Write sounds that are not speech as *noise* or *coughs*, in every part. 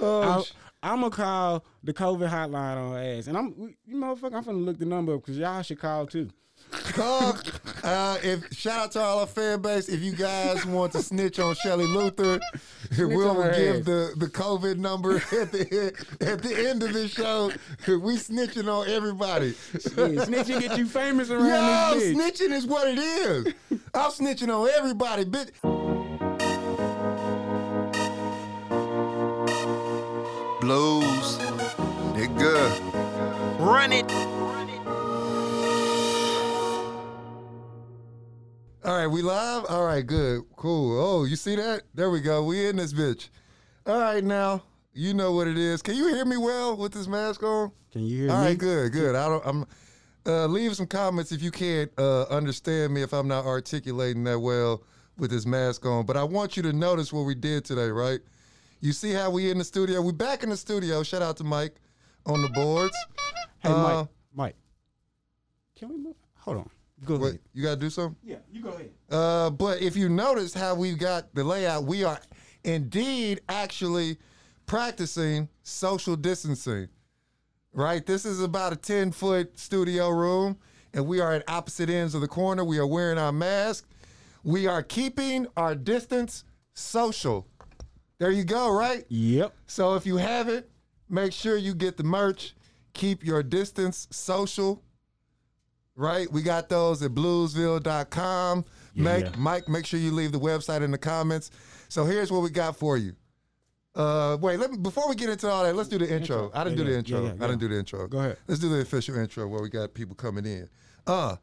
Uh, I'm gonna call the COVID hotline on ass, and I'm you motherfucker. I'm gonna look the number up because y'all should call too. Call. Uh, if shout out to all our fan base. If you guys want to snitch on Shelley Luther, we'll give ass. the, the COVID number *laughs* at the at the end of the show. We snitching on everybody. Snitching get you famous around Yo, this bitch. snitching is what it is. I'm snitching on everybody, bitch. Blues, nigga. Run it. All right, we live. All right, good, cool. Oh, you see that? There we go. We in this bitch. All right, now you know what it is. Can you hear me well with this mask on? Can you hear All me? All right, good, good. I don't. I'm. Uh, leave some comments if you can't uh, understand me if I'm not articulating that well with this mask on. But I want you to notice what we did today, right? You see how we in the studio? We back in the studio. Shout out to Mike on the boards. Hey, Uh, Mike. Mike. Can we move? Hold on. Go What ahead. you gotta do something? Yeah, you go ahead. Uh, but if you notice how we've got the layout, we are indeed actually practicing social distancing. Right? This is about a 10 foot studio room, and we are at opposite ends of the corner. We are wearing our mask. We are keeping our distance social. There you go, right? Yep. So if you haven't, make sure you get the merch. Keep your distance social. Right? We got those at bluesville.com. Make Yeah. Mike, make sure you leave the website in the comments. So here's what we got for you. Uh wait, let me before we get into all that, let's do the intro. Intro. I didn't Yeah, do the intro. yeah, I didn't do the intro. Go ahead. Let's do the official intro where we got people coming in. Uh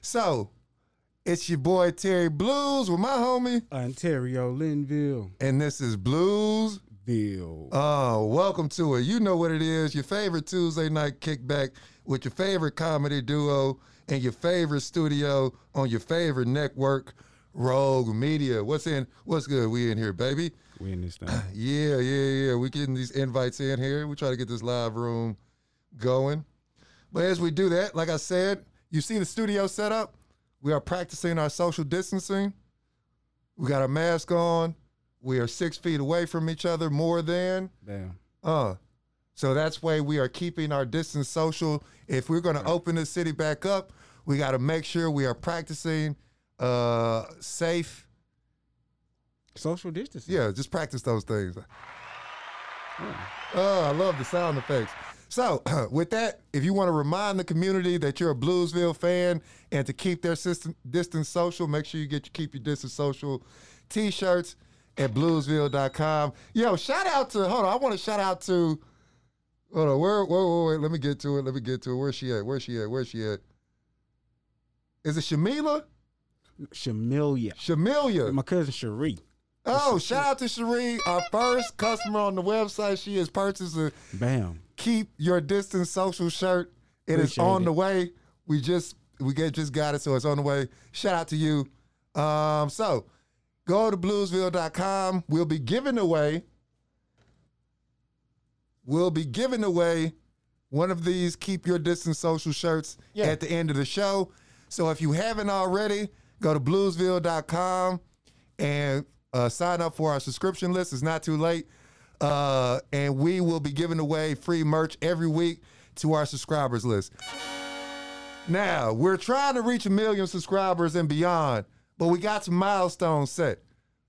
so it's your boy Terry Blues with my homie, Ontario, Linville, and this is Blues Ville. Oh, welcome to it. You know what it is. Your favorite Tuesday night kickback with your favorite comedy duo and your favorite studio on your favorite network, Rogue Media. What's in? What's good? We in here, baby. we in this thing. *clears throat* Yeah, yeah, yeah. We getting these invites in here. We try to get this live room going. But as we do that, like I said, you see the studio set up. We are practicing our social distancing. We got our mask on. We are six feet away from each other more than. Damn. Uh, so that's why we are keeping our distance social. If we're going to open the city back up, we got to make sure we are practicing uh, safe. Social distancing. Yeah, just practice those things. Oh, I love the sound effects. So, *clears throat* with that, if you want to remind the community that you're a Bluesville fan and to keep their system, distance social, make sure you get your keep your distance social t-shirts at bluesville.com. Yo, shout out to hold on, I want to shout out to hold on, where where where, where let me get to it. Let me get to it. Where's she at? Where's she at? Where's she at? Is it Shamila? Shamilia. Shamilia. My cousin Cherie. Oh, shout out to Cherie, our first customer on the website. She has purchased a Bam. keep your distance social shirt. It is Appreciate on it. the way. We just we get just got it, so it's on the way. Shout out to you. Um, so go to bluesville.com. We'll be giving away. We'll be giving away one of these keep your distance social shirts Yeah. at the end of the show. So if you haven't already, go to bluesville.com and uh, sign up for our subscription list. It's not too late. Uh, and we will be giving away free merch every week to our subscribers list. Now, we're trying to reach a million subscribers and beyond, but we got some milestones set,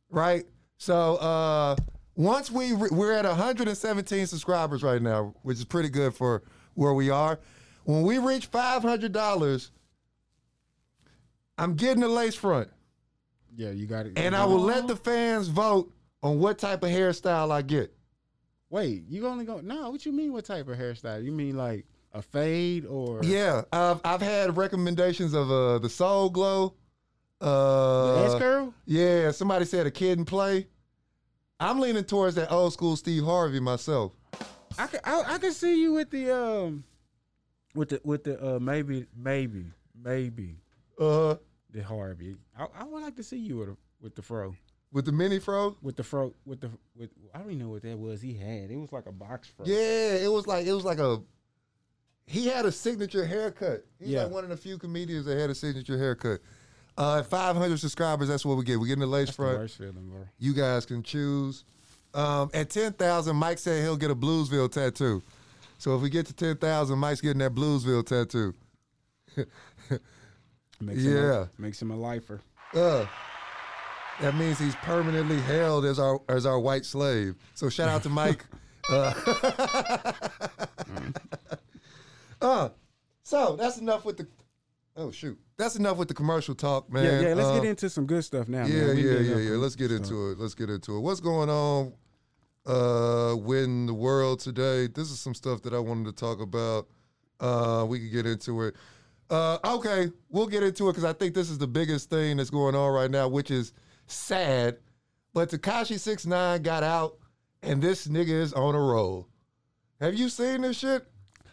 right? So, uh, once we re- we're at 117 subscribers right now, which is pretty good for where we are. When we reach $500, I'm getting a lace front. Yeah, you got it. And I will let the fans vote on what type of hairstyle I get. Wait, you only go? No, what you mean? What type of hairstyle? You mean like a fade or? Yeah, I've I've had recommendations of uh the Soul Glo. The Uh, S curl? yeah, somebody said a Kid 'n Play. I'm leaning towards that old school Steve Harvey myself. I can I, I can see you with the um with the with the uh maybe maybe maybe Uh, the Harvey. I, I would like to see you with a, with the fro with the mini fro. with the fro with the with I don't even know what that was. He had it was like a box fro. Yeah, it was like it was like a. He had a signature haircut. He's Yeah. like one of the few comedians that had a signature haircut. Uh, at 500 subscribers, that's what we get. We get in the lace the front. worst feeling, bro. You guys can choose. Um, at 10,000, Mike said he'll get a Bluesville tattoo. So if we get to 10,000, Mike's getting that Bluesville tattoo. *laughs* Makes him Yeah. a, makes him a lifer. Uh, that means he's permanently held as our as our white slave. So shout out to Mike. *laughs* uh, *laughs* uh, so that's enough with the. Oh shoot, that's enough with the commercial talk, man. yeah, yeah. Let's Uh, get into some good stuff now. Yeah, man. Yeah, yeah, yeah. Let's get stuff. into it. Let's get into it. What's going on uh with the world today? This is some stuff that I wanted to talk about. Uh we could get into it. Uh okay, we'll get into it because I think this is the biggest thing that's going on right now, which is sad. But Tekashi Six Nine got out and this nigga is on a roll. Have you seen this shit?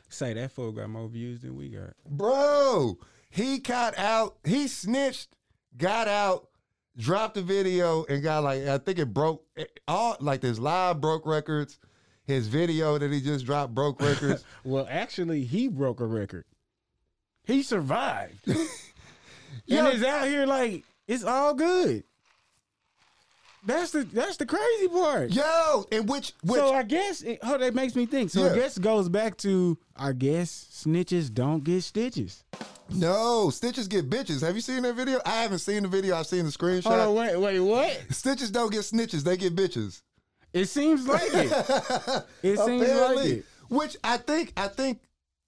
Say that fool got more views than we got. Bro, he got out, he snitched, got out, dropped a video, and got like, I think it broke all like this live broke records. His video that he just dropped broke records. *laughs* Well, actually, he broke a record. He survived, *laughs* and is out here like it's all good. That's the that's the crazy part. Yo, and which which so I guess it, oh, that makes me think. So Yeah. I guess it goes back to I guess snitches don't get stitches. no, Stitches get bitches. Have you seen that video? I haven't seen the video. I've seen the screenshot. On, wait, wait, what? Stitches don't get snitches, they get bitches. It seems like it. *laughs* It seems like Apparently. it. Which I think, I think,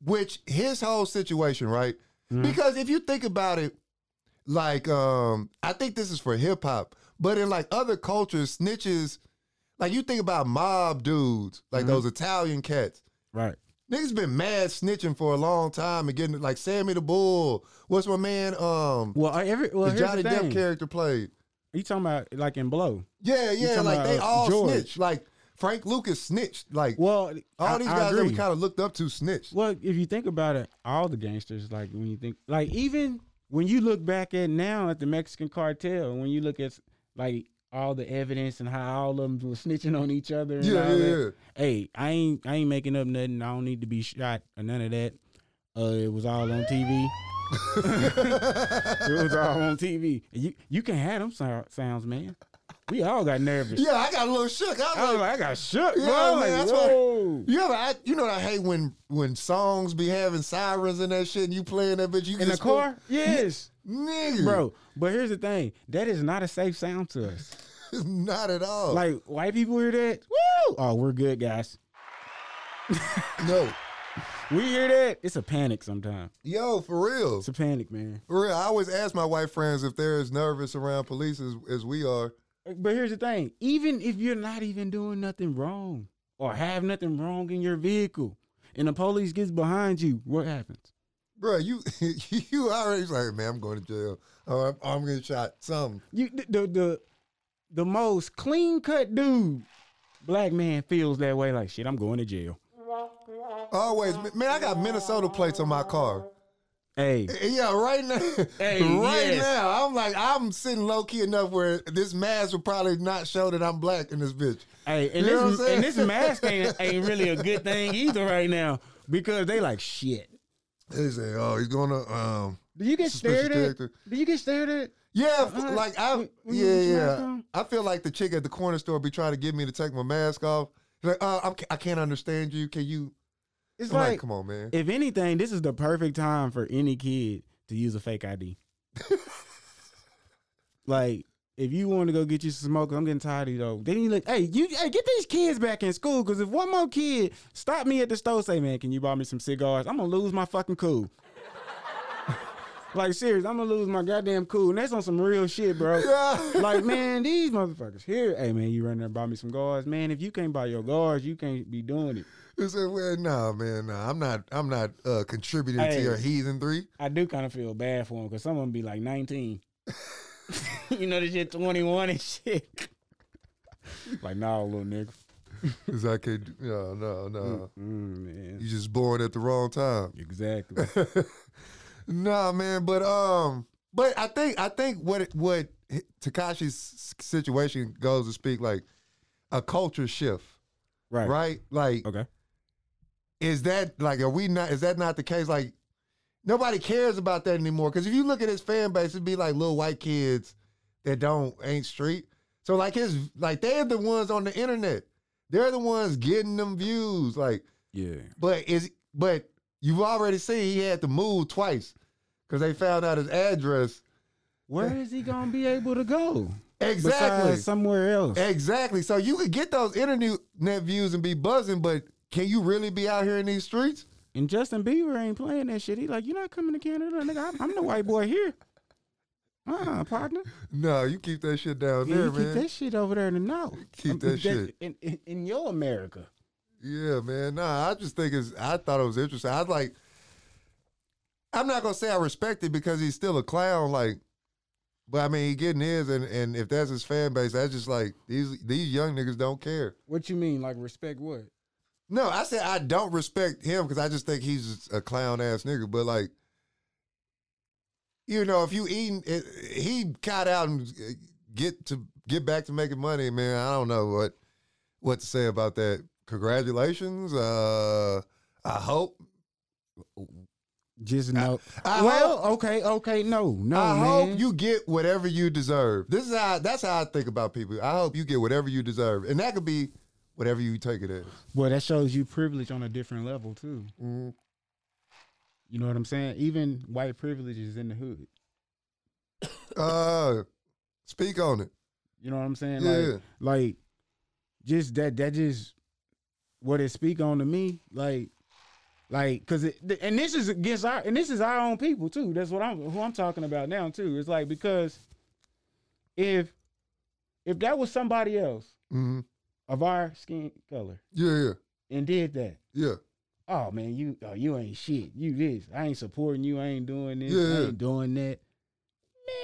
which his whole situation, right? Mm-hmm. Because if you think about it, like, um, I think this is for hip hop, but in like other cultures, snitches, like you think about mob dudes, like Mm-hmm. those Italian cats. Right. Niggas been mad snitching for a long time and getting like Sammy the Bull. What's my man? Um, Well, I- every well, the Johnny the Depp character played. Are you talking about like in Blow? Yeah, yeah, like they uh, all George. snitched. Like Frank Lucas snitched. Like Well, all I- these guys that we kind of looked up to snitched. Well, if you think about it, all the gangsters, like when you think, like even when you look back at now at the Mexican cartel, when you look at like all the evidence and how all of them were snitching on each other. And Yeah, all yeah, that, Hey, I ain't, I ain't making up nothing. I don't need to be shot or none of that. Uh, it was all on TV. *laughs* it was all on TV. You, you can have them sounds, man. We all got nervous. Yeah, I got a little shook. I was I was like, I got shook, Yeah, bro. man, that's why- you ever, I, you know what I hate when when songs be having sirens and that shit, and you playing that bitch. You In the car? Yes. nigga, Bro, but here's the thing. That is not a safe sound to us. *laughs* not at all. Like white people hear that, woo! Oh, we're good, guys. *laughs* no, We hear that. It's a panic sometimes. yo, for real, It's a panic, man. for real. I always ask my white friends if they're as nervous around police as, as we are. But here's the thing. Even if you're not even doing nothing wrong or have nothing wrong in your vehicle and the police gets behind you, what happens? Bro, you *laughs* you already like, man, I'm going to jail. Or I'm, I'm getting shot. Something. You the the the, the most clean cut dude, black man feels that way like shit, I'm going to jail. Always, man. I got Minnesota plates on my car. Hey, Yeah, right now. *laughs* Hey, *laughs* right yes. now, I'm like, I'm sitting low key enough where this mask will probably not show that I'm black in this bitch. Hey, and You know what I'm this and this mask ain't, *laughs* ain't really a good thing either right now because they like shit. They say, oh, he's gonna um. Do you get stared character. at? Do you get stared at? Yeah, Uh, like I, when- when yeah, get your mask yeah. I feel like the chick at the corner store be trying to get me to take my mask off. She's like, uh, I'm, I can't understand you. Can you? It's like, like, come on, man. if anything, this is the perfect time for any kid to use a fake ID. *laughs* like, if you want to go get you some smoke, I'm getting tired of you though. Then you like, hey, you, hey, get these kids back in school because if one more kid stop me at the store, say, man, can you buy me some cigars? I'm gonna lose my fucking cool. *laughs* like, serious, I'm gonna lose my goddamn cool, and that's on some real shit, bro. *laughs* Yeah. like, man, these motherfuckers here. Hey, man, you run there and buy me some guards, man. If you can't buy your guards, you can't be doing it. He said, well, nah, man, nah. I'm not. I'm not uh, contributing to your heathen three. I do kind of feel bad for him because some of them be like 19. *laughs* *laughs* you know, this shit 21 and shit. *laughs* like, nah, little nigga. Cause I could. No, no, no. Mm, man. You just born at the wrong time. Exactly. nah, man, but um, but I think I think what what Tekashi's situation goes to speak like a culture shift, right. right? Like, Okay. Is that like are we not? Is that not the case? Like, nobody cares about that anymore. Because if you look at his fan base, it'd be like little white kids that don't ain't street. So like his like they're the ones on the internet. They're the ones getting them views. Like, Yeah. but is but you've already seen he had to move twice because they found out his address. Where is he gonna be able to go? Exactly. Besides somewhere else. Exactly. So you could get those internet views and be buzzing, but can you really be out here in these streets? And Justin Bieber ain't playing that shit. He like, you're not coming to Canada, nigga. I'm, I'm the white boy here. Uh, partner. No, you keep that shit down Yeah, there, you keep man. that shit over there in the north. Keep that shit. in, in, in your America. Yeah, man. Nah, I just think it's. I thought it was interesting. I was like, I'm not gonna say I respect it because he's still a clown. Like, but I mean, he getting his, and and if that's his fan base, that's just like these these young niggas don't care. What you mean, like respect what? No, I said I don't respect him because I just think he's a clown ass nigga. But like, you know, if you eating, it, he got out and get to get back to making money, man. I don't know what what to say about that. Congratulations. Uh, I hope. Just no. I well, okay, okay, no, no, I man. hope you get whatever you deserve. This is how that's how I think about people. I hope you get whatever you deserve, and that could be whatever you take it as. Well, that shows you privilege on a different level too. Mhm. You know what I'm saying? Even white privilege is in the hood. *coughs* Uh, speak on it. You know what I'm saying? Yeah. Like, like, just that. That just what it speak on to me. Like, like, cause it, and this is against our, and this is our own people too. That's what I'm, who I'm talking about now too. It's like because if, if that was somebody else hmm of our skin color Yeah, yeah, and did that, yeah. oh man, you, oh, you ain't shit. You this. I ain't supporting you. I ain't doing this. Yeah, I ain't doing that.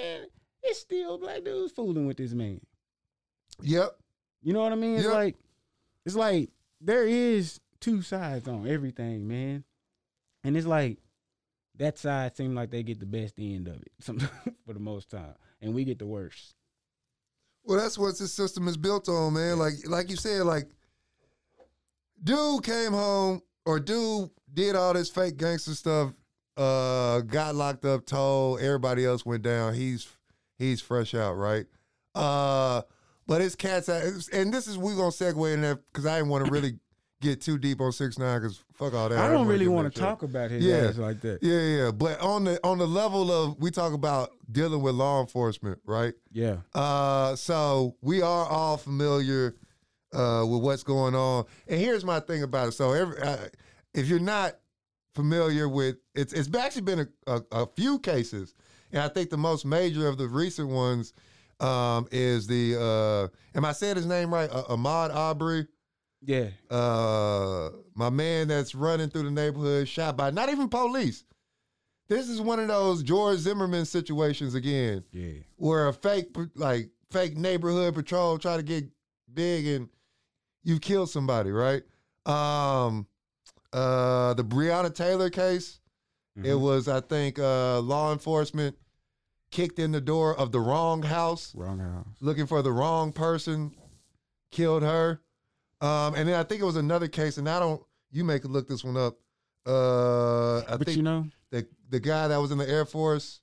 Man, it's still black dudes fooling with this man. Yep. You know what I mean? It's Yeah. like it's like there is two sides on everything, man. And it's like that side seems like they get the best end of it *laughs* for the most time, and we get the worst. Well, that's what this system is built on, man. Like, like you said, like, dude came home or dude did all this fake gangster stuff, uh, got locked up, told everybody else went down. He's he's fresh out, right? Uh, but his cats, and this is we gonna segue in there because I didn't want to really get too deep on six nine because fuck all that. I don't really want to talk about his Yeah. ass like that. Yeah, yeah, but on the on the level of we talk about dealing with law enforcement, right? Yeah, Uh, so we are all familiar uh, with what's going on. And here's my thing about it. So every, uh, if you're not familiar with it's, it's actually been a, a, a few cases, and I think the most major of the recent ones um, is the uh, am I saying his name right? Uh, Ahmaud Aubrey. Yeah, Uh, my man that's running through the neighborhood shot by not even police. This is one of those George Zimmerman situations again yeah. where a fake like fake neighborhood patrol try to get big and you kill somebody, right? Um uh the Breonna Taylor case, it Mhm. was I think uh law enforcement kicked in the door of the wrong house Wrong house. looking for the wrong person, killed her. Um and then I think it was another case and I don't you may could look this one up. Uh I but think you know, the the guy that was in the Air Force,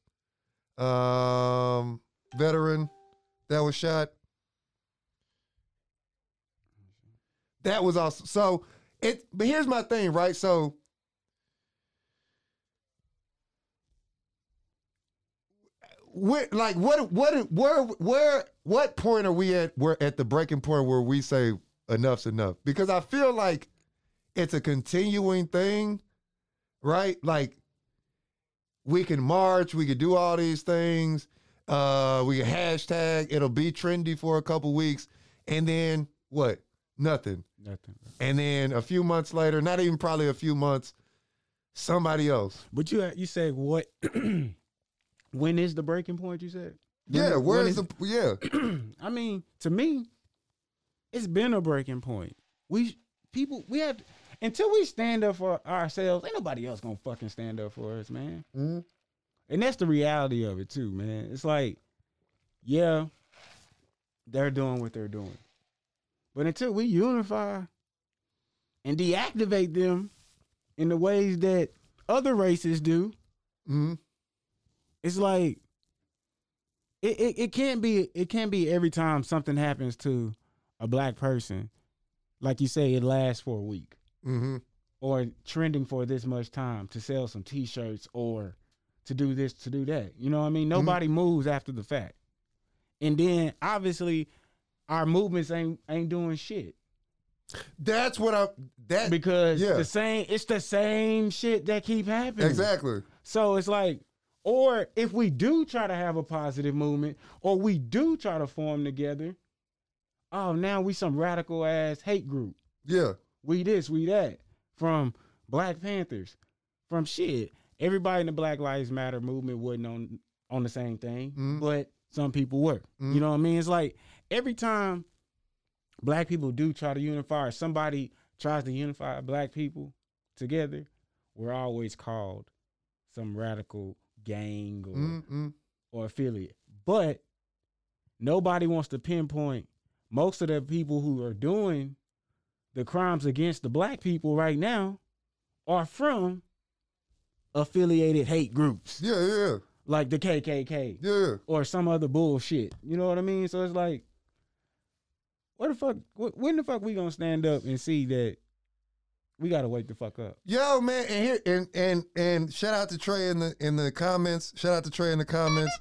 um, veteran that was shot. That was also so it. But here's my thing, right? So where, like, what, what, where, where, what point are we at? We're at the breaking point where we say enough's enough because I feel like it's a continuing thing, right? Like we can march, we can do all these things. Uh, we can hashtag. It'll be trendy for a couple weeks, and then what? Nothing. nothing. And then a few months later, not even probably a few months, somebody else. But you you said what? *clears throat* when is the breaking point? You said. When- Yeah, when where's is- the yeah? *clears throat* I mean, to me, it's been a breaking point. we people we have until we stand up for ourselves. Ain't nobody else gonna fucking stand up for us, man. Mhm. And that's the reality of it too, man. It's like, yeah, they're doing what they're doing, but until we unify and deactivate them in the ways that other races do, Mhm. it's like it, it, it can't be it can't be every time something happens to a black person, like you say, it lasts for a week Mhm. or trending for this much time to sell some t-shirts or to do this to do that. You know what I mean? Nobody moves after the fact. And then obviously our movements ain't ain't doing shit That's what I that because yeah. the same it's the same shit that keep happening. exactly. So it's like, or if we do try to have a positive movement, or we do try to form together, oh, now we some radical ass hate group. Yeah. We this, we that. From Black Panthers, from shit. Everybody in the Black Lives Matter movement wasn't on on the same thing, Mhm. but some people were. Mhm. You know what I mean? It's like every time black people do try to unify, or somebody tries to unify black people together, we're always called some radical gang or Mm-mm. or affiliate. But nobody wants to pinpoint most of the people who are doing the crimes against the black people right now are from affiliated hate groups Yeah, yeah, like the KKK yeah, or some other bullshit. You know what I mean? So it's like, what the fuck? When the fuck we gonna stand up and see that we gotta wake the fuck up? Yo, man, and here and and and shout out to Trey in the in the comments. Shout out to Trey in the comments.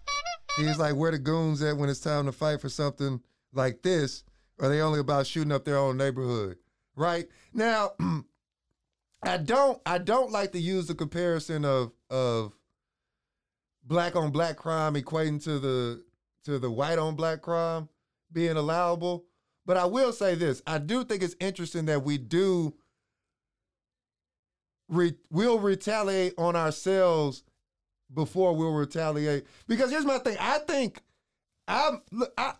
He's like, where the goons at when it's time to fight for something like this? Are they only about shooting up their own neighborhood? Right now, *clears throat* I don't I don't like to use the comparison of of black on black crime equating to the to the white on black crime being allowable. But I will say this: I do think it's interesting that we do re- we'll retaliate on ourselves before we'll retaliate. Because here's my thing: I think I'm look, I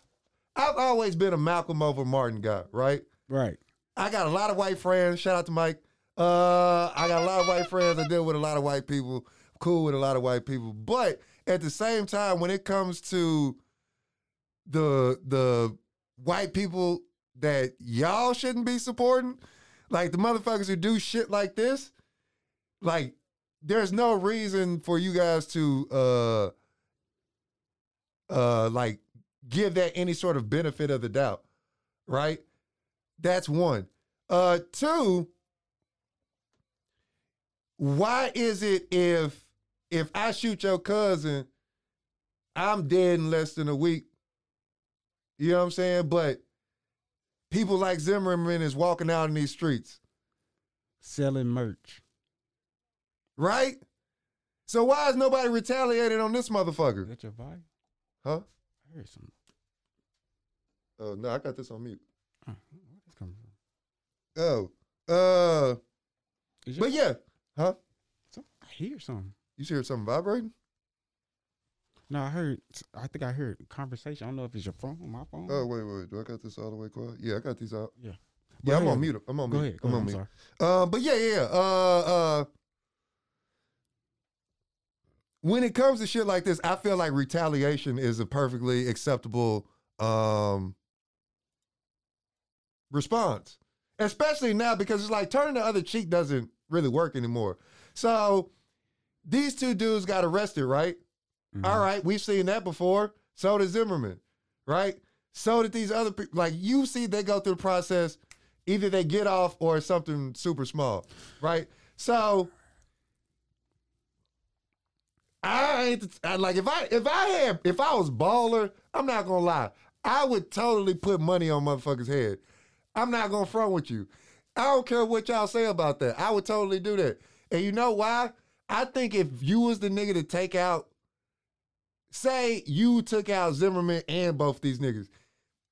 I've always been a Malcolm over Martin guy, right? Right. I got a lot of white friends. Shout out to Mike. Uh, I got a lot of white friends. I deal with a lot of white people. Cool with a lot of white people. But at the same time, when it comes to the the white people that y'all shouldn't be supporting, like the motherfuckers who do shit like this, like there's no reason for you guys to uh uh like give that any sort of benefit of the doubt, right? That's one. Uh two, why is it if if I shoot your cousin, I'm dead in less than a week? You know what I'm saying? But people like Zimmerman is walking out in these streets, Selling merch. right? So why is nobody retaliated on this Is motherfucker? that your vibe? Huh? I heard some. Oh no, I got this on mute. Uh, where this coming from? Oh. Uh your, but yeah. Huh? some, I hear something. You hear something vibrating? No, I heard. I think I heard conversation. I don't know if it's your phone, or my phone. Oh wait, wait. Do I got this all the way quiet? Yeah, I got these out. Yeah. Yeah, I'm on mute. I'm on Go mute. ahead. Go I'm ahead. on I'm mute. sorry. Uh, but yeah, yeah. Uh, uh, when it comes to shit like this, I feel like retaliation is a perfectly acceptable um, response, especially now because it's like turning the other cheek doesn't really work anymore. So these two dudes got arrested, right? Mhm. All right, we've seen that before. So did Zimmerman, right? So did these other people. Like you see, they go through the process. Either they get off or something super small, right? So I ain't I, like if I if I had if I was baller, I'm not gonna lie, I would totally put money on motherfuckers' head. I'm not gonna front with you. I don't care what y'all say about that. I would totally do that. And you know why? I think if you was the nigga to take out say you took out Zimmerman and both these niggas.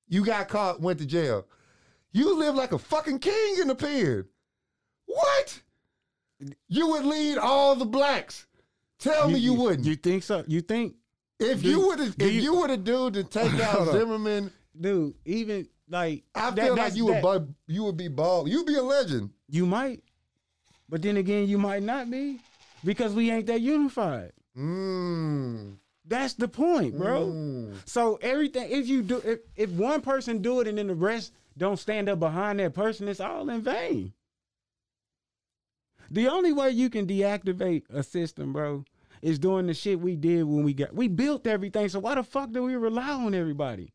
You got caught, went to jail. You live like a fucking king in the pen. What? You would lead all the blacks. Tell me you, wouldn't. You think so? You think, if you would have if you- you would have dude to take *laughs* out Zimmerman, dude? Even like I that- feel like you would bu- you would be bald. You'd be a legend. You might, but then again, you might not be because we ain't that unified. Mm. That's the point, bro. Mm. So everything, if you do, if if one person do it and then the rest don't stand up behind that person, it's all in vain. The only way you can deactivate a system, bro, is doing the shit we did when we got we built everything. So why the fuck do we rely on everybody?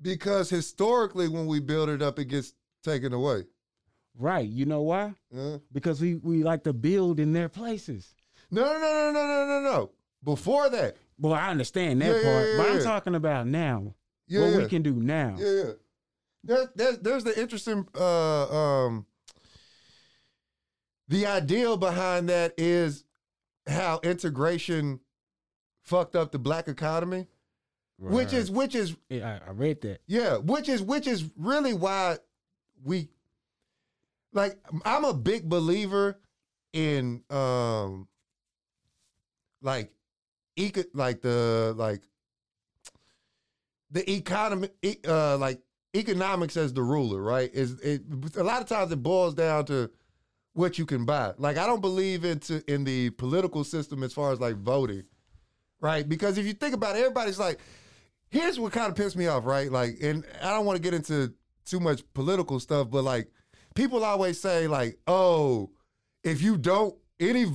Because historically, when we build it up, it gets taken away. Right? You know why? Uh, Because we we like to build in their places. no, no, no, no, no, no, no. Before that, Well, I understand that Yeah, yeah, part, yeah, but I'm talking about now. yeah, what yeah. we can do now. Yeah, yeah. There, there's, there's the interesting. Uh, um, the ideal behind that is how integration fucked up the black economy, which is which is Yeah, I, I read that. yeah, which is which is really why we like. I'm a big believer in um, like eco, like the like the economy, uh, like economics as the ruler, right? Is it a lot of times it boils down to what you can buy. Like I don't believe into in the political system as far as like voting, right? Because if you think about it, everybody's like, here's what kind of pissed me off, right? Like, and I don't want to get into too much political stuff, but like people always say like, oh, if you don't any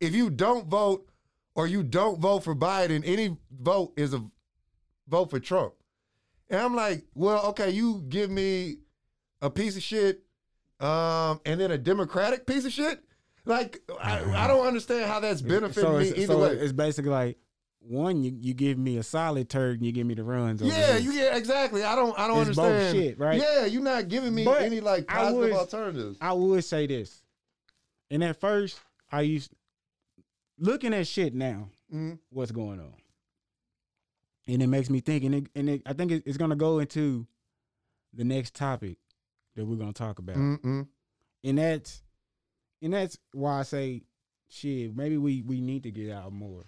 if you don't vote or you don't vote for Biden, any vote is a vote for Trump. And I'm like, well, okay, you give me a piece of shit, um, and then a Democratic piece of shit. Like, I, I don't understand how that's benefiting so me either so way. it's basically like one, you, you give me a solid turd and you give me the runs. Yeah, you yeah, exactly. I don't I don't It's both understand. shit, right? Yeah, you're not giving me But any like I positive alternatives. I would say this. And at first, I used looking at shit now. Mhm. What's going on? And it makes me think, and it, and it, I think it- it's gonna go into the next topic that we're gonna talk about, Mm-mm. and that's and that's why I say, shit, maybe we we need to get out more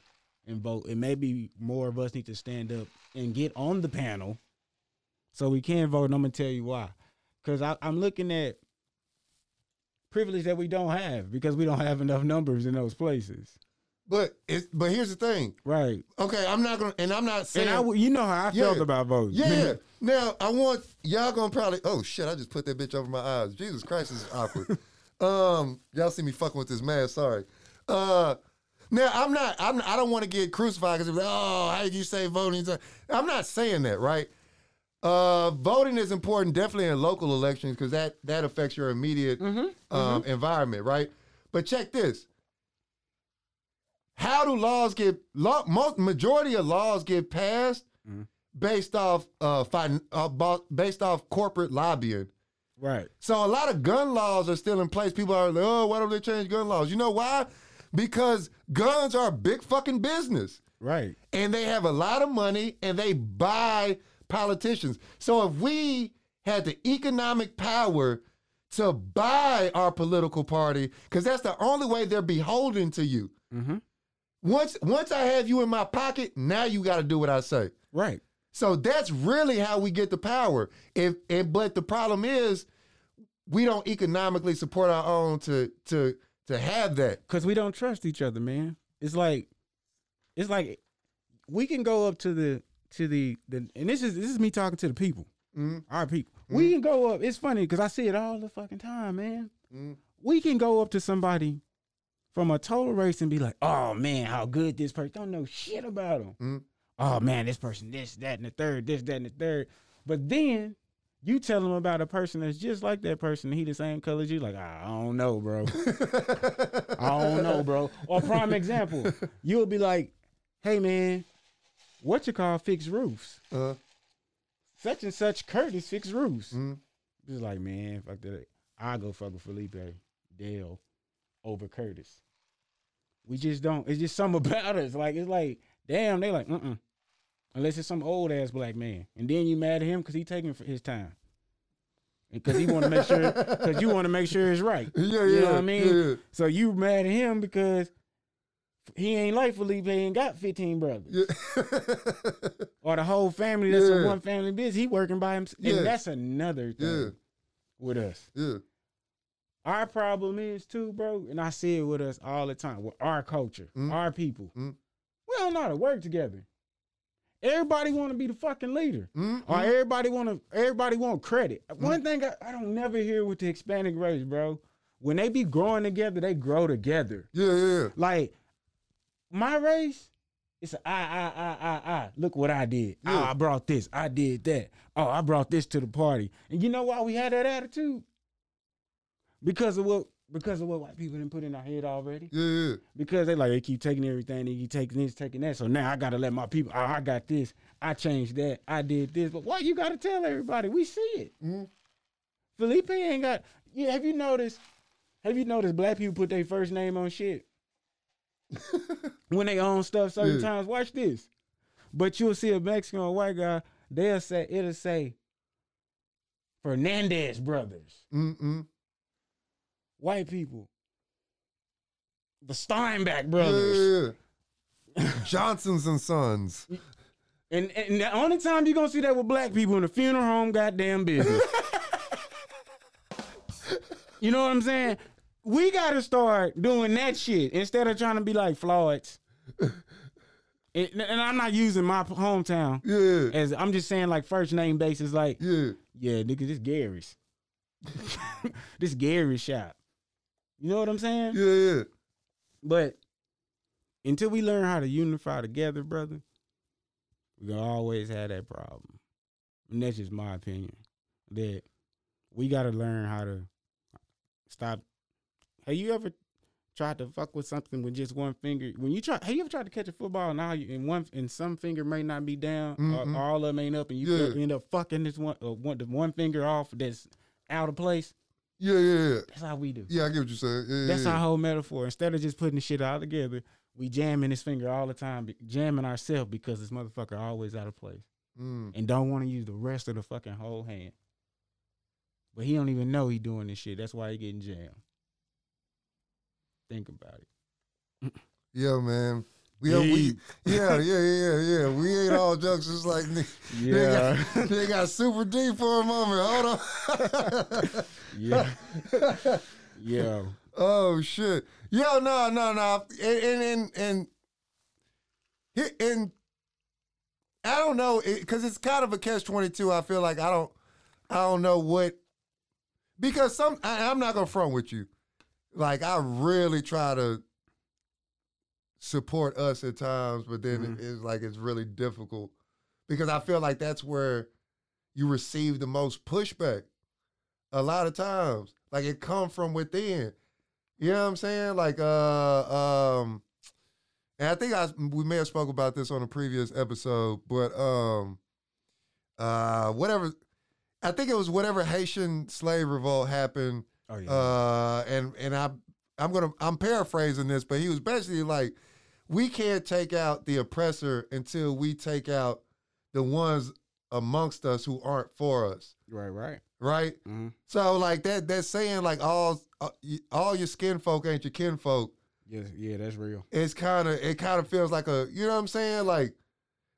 and vote, and maybe more of us need to stand up and get on the panel so we can vote. And I'm gonna tell you why, because I'm looking at privilege that we don't have because we don't have enough numbers in those places. But it's but here's the thing. Right. Okay, I'm not gonna and I'm not saying And I, you know how I felt about voting. Yeah. *laughs* now I want y'all gonna probably oh shit, I just put that bitch over my eyes. Jesus Christ, this is awkward. *laughs* um, y'all see me fucking with this man, sorry. Uh now I'm not I'm I don't want to get crucified because like, oh, how did you say voting? I'm not saying that, right? Uh, voting is important, definitely in local elections, because that that affects your immediate um, environment, right? But check this: how do laws get law? Most majority of laws get passed based off uh, fin- uh based off corporate lobbying. Right. So a lot of gun laws are still in place. People are like, oh, why don't they change gun laws? You know why? Because guns are a big fucking business Right. and they have a lot of money and they buy politicians. So if we had the economic power to buy our political party, because that's the only way they're beholden to you. Mm-hmm. Once once I have you in my pocket, now you got to do what I say. Right. So that's really how we get the power. If and but the problem is we don't economically support our own to to to have that. Cause we don't trust each other, man. It's like, it's like, we can go up to the to the the, and this is this is me talking to the people, Mhm. our people. We can go up. It's funny because I see it all the fucking time, man. We can go up to somebody from a total race and be like, "Oh man, how good this person don't know shit about them." Mhm. Oh man, this person, this, that, and the third, this, that, and the third. But then you tell them about a person that's just like that person, he the same color as you. Like, I don't know, bro. I don't know, bro. Or prime example, *laughs* you'll be like, "Hey, man, what you call fixed roofs? Uh, Such and such Curtis fixed roofs." Mhm. Just like, man, fuck that. I go fuck with Felipe Dale over Curtis. We just don't. It's just something *laughs* about us. Like it's like, damn, they like, uh, uh Unless it's some old ass black man, and then you mad at him because he taking for his time, because he want to make sure, because you want to make sure it's right. *laughs* yeah, You yeah. know what I mean? yeah, yeah. So you mad at him because he ain't like Felipe ain't got 15 brothers. Yeah. *laughs* Or the whole family that's a one family business. He working by himself. Yeah. And that's another thing Yeah. with us. yeah. Our problem is too, bro, and I see it with us all the time, with our culture, Mm. our people. Mm. We don't know how to work together. Everybody want to be the fucking leader. Mm, Or everybody want to everybody want credit. One thing I, I don't never hear with the Hispanic race, bro. When they be growing together, they grow together. Yeah, yeah. Like my race, it's a I I I I I. Look what I did. Oh, Yeah. I brought this. I did that. Oh, I brought this to the party. And you know why we had that attitude? Because of what because of what white people didn't put in our head already. Yeah, yeah. Because they like they keep taking everything, they keep taking this, taking that. So now I gotta let my people. Oh, I got this. I changed that. I did this. But why you gotta tell everybody? We see it. Mhm. Felipe ain't got. Yeah, have you noticed? Have you noticed black people put their first name on shit *laughs* when they own stuff certain Yeah. times? Watch this. But you'll see a Mexican or white guy. They'll say it'll say Fernandez brothers. Mm-mm. White people. The Steinbeck brothers. Yeah, yeah. *laughs* Johnsons and Sons. And, and the only time you're gonna see that with black people in the funeral home goddamn business. you know what I'm saying? We gotta start doing that shit instead of trying to be like Floyd's. and, and I'm not using my hometown Yeah, as I'm just saying like first name basis, like, yeah. yeah, nigga, this Gary's. *laughs* this Gary's shop. You know what I'm saying? Yeah, yeah. But until we learn how to unify together, brother, we're gonna always have that problem. And that's just my opinion. That we gotta learn how to stop. Have you ever tried to fuck with something with just one finger? When you try, have you ever tried to catch a football now you and one and some finger may not be down, Mhm. or, or all of them ain't up, and you Yeah. end up fucking this one, uh, one the one finger off that's out of place. Yeah, yeah, yeah. That's how we do. Yeah, I get what you're saying. Yeah, That's yeah. our whole metaphor. Instead of just putting the shit all together, we jamming his finger all the time, jamming ourselves because this motherfucker always out of place Mm. and don't want to use the rest of the fucking whole hand. But he don't even know he doing this shit. That's why he getting jammed. Think about it. Yeah, man. We, we, yeah, yeah, yeah, yeah. We ain't all jokes. It's like they, they, got, they got super deep for a moment. Hold on. yeah, yeah. Oh shit. Yo, no, no, no. And and and and, and, I don't know because it's kind of a catch twenty two. I feel like I don't, I don't know what because some I, I'm not gonna front with you. Like I really try to support us at times, but then Mhm. it's like it's really difficult because I feel like that's where you receive the most pushback. A lot of times, like it come from within. You know what I'm saying? Like, uh, um, and I think I we may have spoke about this on a previous episode, but um, uh, whatever. I think it was whatever Haitian slave revolt happened. Oh yeah. Uh, and and I I'm gonna I'm paraphrasing this, but he was basically like, we can't take out the oppressor until we take out the ones amongst us who aren't for us, right, right. right? hmm So like that that's saying like all uh, all your skin folk ain't your kin folk. Yes, yeah, that's real. It's kind of it kind of feels like a you know what I'm saying like.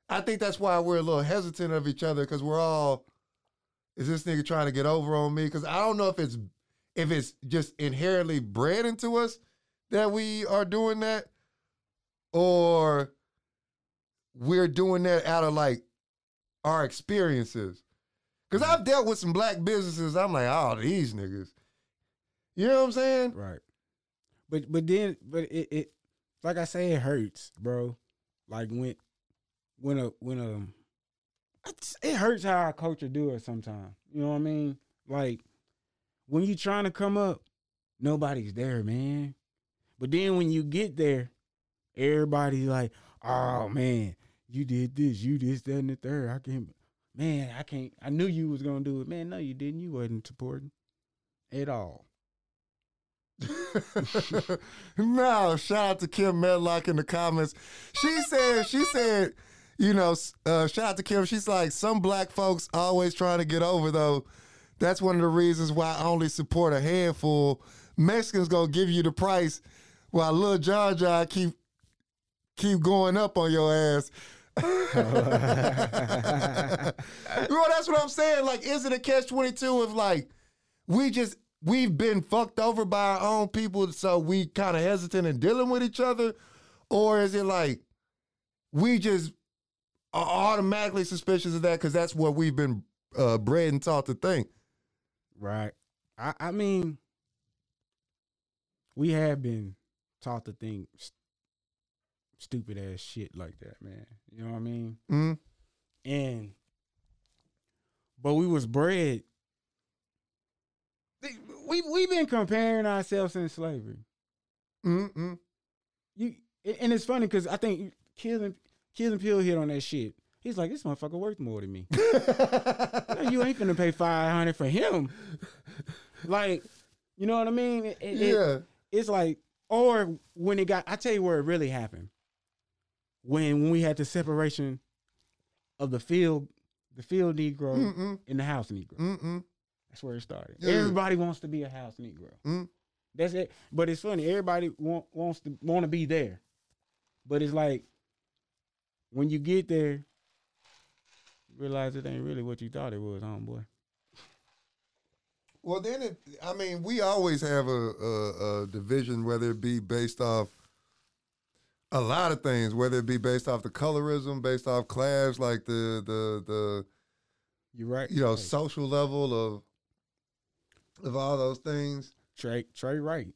I think that's why we're a little hesitant of each other because we're all, is this nigga trying to get over on me? Because I don't know if it's if it's just inherently bred into us that we are doing that, or we're doing that out of like our experiences. Because mm-hmm. I've dealt with some black businesses. I'm like, oh, these niggas. You know what I'm saying? Right. But but then but it, it like I say it hurts, bro. Like when when a when um, a it hurts how our culture do it sometimes. You know what I mean? Like when you trying to come up, nobody's there, man. But then when you get there, everybody's like, "Oh man, you did this, you this, that, and the third. I can't, man, I can't. I knew you was gonna do it, man. No, you didn't. You wasn't supporting at all. *laughs* no, shout out to Kim Medlock in the comments. She said, she said, you know, uh, shout out to Kim. She's like, some black folks always trying to get over though. That's one of the reasons why I only support a handful. Mexicans gonna give you the price, while Lil John John keep keep going up on your ass. *laughs* Bro, that's what I'm saying. Like, is it a catch 22 if like we just we've been fucked over by our own people, so we kind of hesitant in dealing with each other? Or is it like we just are automatically suspicious of that because that's what we've been uh, bred and taught to think? Right. I, I mean, we have been taught to think stupid ass shit like that, man. You know what I mean? Mm? And but we was bred. We we been comparing ourselves since slavery. Mm-mm. You and it's funny because I think killing killing Pill hit on that shit. He's like, this motherfucker worth more than me. *laughs* You ain't finna pay five hundred for him. Like, you know what I mean? It- it- Yeah. it's like, or when it got, I tell you where it really happened. When when we had the separation of the field, the field Negro Mm-mm. and the house Negro. Mm-mm. That's where it started. Yeah. Everybody wants to be a house Negro. Mm. That's it. But it's funny. Everybody want, wants to want to be there. But it's like when you get there, you realize it ain't really what you thought it was, homeboy. Well, then it. I mean, we always have a, a, a division, whether it be based off a lot of things, whether it be based off the colorism, based off class, like the the the You right? you know Hey, social level of of all those things. Trey Trey Wright,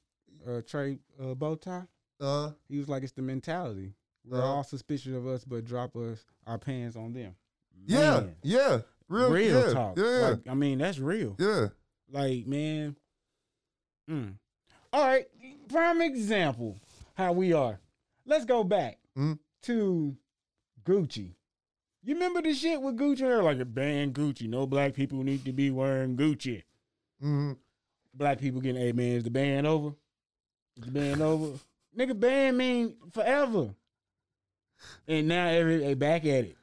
uh, Trey uh, Bowtie. Uh, He was like, it's the mentality. We're Uh-huh. all suspicious of us, but drop us our pants on them. yeah, Man, yeah, real, real yeah, talk. Yeah, Like, I mean, that's real. yeah. Like, man. Mm. All right, prime example how we are. Let's go back Mm. to Gucci. You remember the shit with Gucci? They're like, a ban Gucci. No black people need to be wearing Gucci. hmm Black people getting, hey man, is the ban over? Is the ban over? *laughs* Nigga, ban mean forever. And now every they back at it.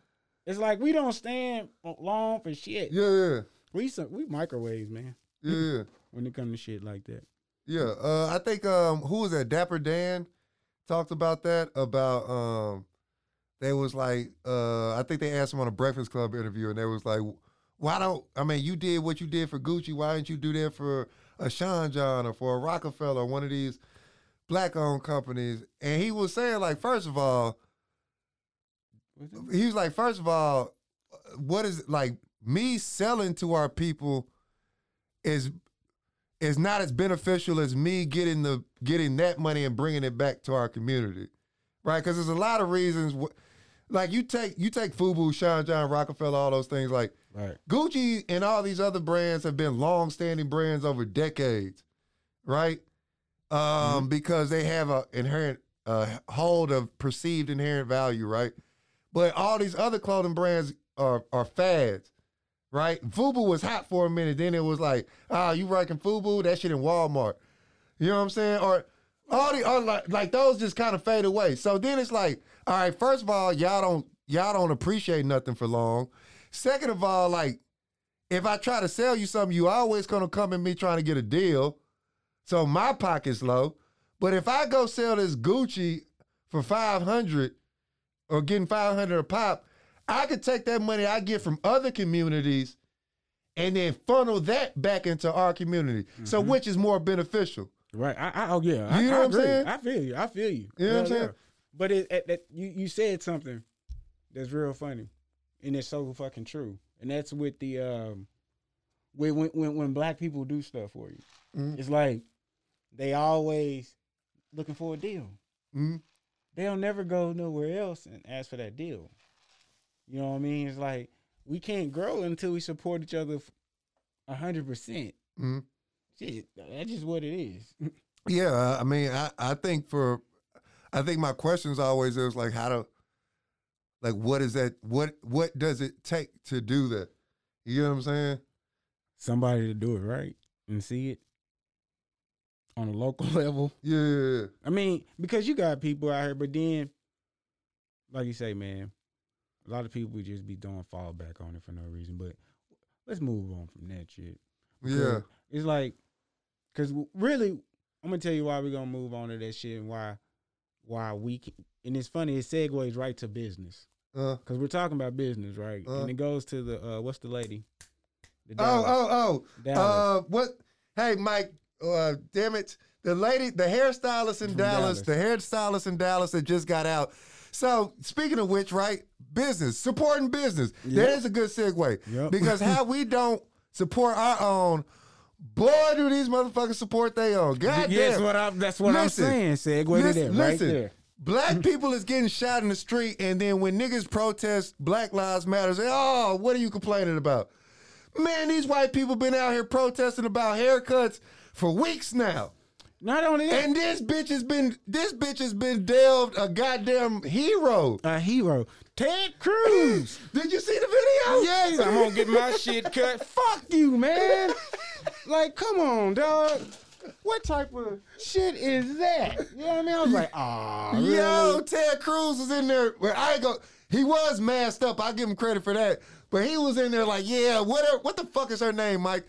It's like we don't stand long for shit. Yeah, yeah, We some, we microwaves, man. yeah, yeah. *laughs* When it comes to shit like that. Yeah, uh, I think um, who was that? Dapper Dan talked about that. About um, they was like, uh, I think they asked him on a Breakfast Club interview, and they was like, "Why don't I mean you did what you did for Gucci? Why didn't you do that for a Sean John or for a Rockefeller, or one of these black-owned companies?" And he was saying like, first of all, he was like, first of all, what is like me selling to our people is is not as beneficial as me getting the getting that money and bringing it back to our community, right? Because there's a lot of reasons. wh- Like you take you take Fubu, Sean John, Rockefeller, all those things. Like Right. Gucci and all these other brands have been long-standing brands over decades, right? Um, Because they have a inherent uh, hold of perceived inherent value, right? But all these other clothing brands are are fads, right? Fubu was hot for a minute, then it was like, ah, you rocking Fubu? That shit in Walmart. You know what I'm saying? Or all the like like those just kind of fade away. So then it's like, all right, first of all, y'all don't y'all don't appreciate nothing for long. Second of all, like if I try to sell you something, you always gonna come at me trying to get a deal. So my pocket's low. But if I go sell this Gucci for 500 or getting 500 a pop, I could take that money I get from other communities and then funnel that back into our community. So which is more beneficial? Right. I, I oh yeah. I, You know I what I'm saying? I feel you. I feel you. You know what I'm saying? yeah. But it, it, that you you said something that's real funny, and it's so fucking true. And that's with the um, when when when, black people do stuff for you, Mhm. it's like they always looking for a deal. Mhm. They'll never go nowhere else and ask for that deal. You know what I mean? It's like we can't grow until we support each other a hundred percent. Mhm. Shit, that's just what it is. *laughs* Yeah, I mean, I, I think for, I think my questions always is like how to, like what is that? What what does it take to do that? You know what I'm saying? somebody to do it right and see it on a local *laughs* level. Yeah. I mean, because you got people out here, but then, like you say, man, a lot of people would just be doing fall back on it for no reason. But let's move on from that shit. yeah. It's like, because really, I'm gonna tell you why we're gonna move on to that shit and why why we can, and it's funny. It segues right to business Uh, because we're talking about business, right? Uh. and it goes to the uh, what's the lady? The oh, Dallas. oh, oh. Dallas. Uh, what? Hey, Mike. Uh, damn it. The lady, the hairstylist in Dallas, Dallas. the hairstylist in Dallas that just got out. So, speaking of which, right? Business, supporting business. That is a good segue. Yep. Because how we *laughs* don't support our own, boy, do these motherfuckers support their own. God Yeah, that's damn. what I'm. That's what Listen. I'm saying. Segue to Listen, that right listen. there. Black *laughs* people is getting shot in the street, and then when niggas protest Black Lives Matter, say, "Oh, what are you complaining about?" Man, these white people been out here protesting about haircuts for weeks now, Not only that, and this bitch has been this bitch has been delved a goddamn hero. a hero, Ted Cruz. *laughs* Did you see the video? Yes, I'm gonna get my shit cut. *laughs* Fuck you, man. Like, come on, dog. What type of shit is that? You know what I mean? I was like, ah, Yo, Ted Cruz was in there. Well, I go. He was masked up. I give him credit for that. But he was in there like, yeah, whatever. What the fuck is her name, Mike?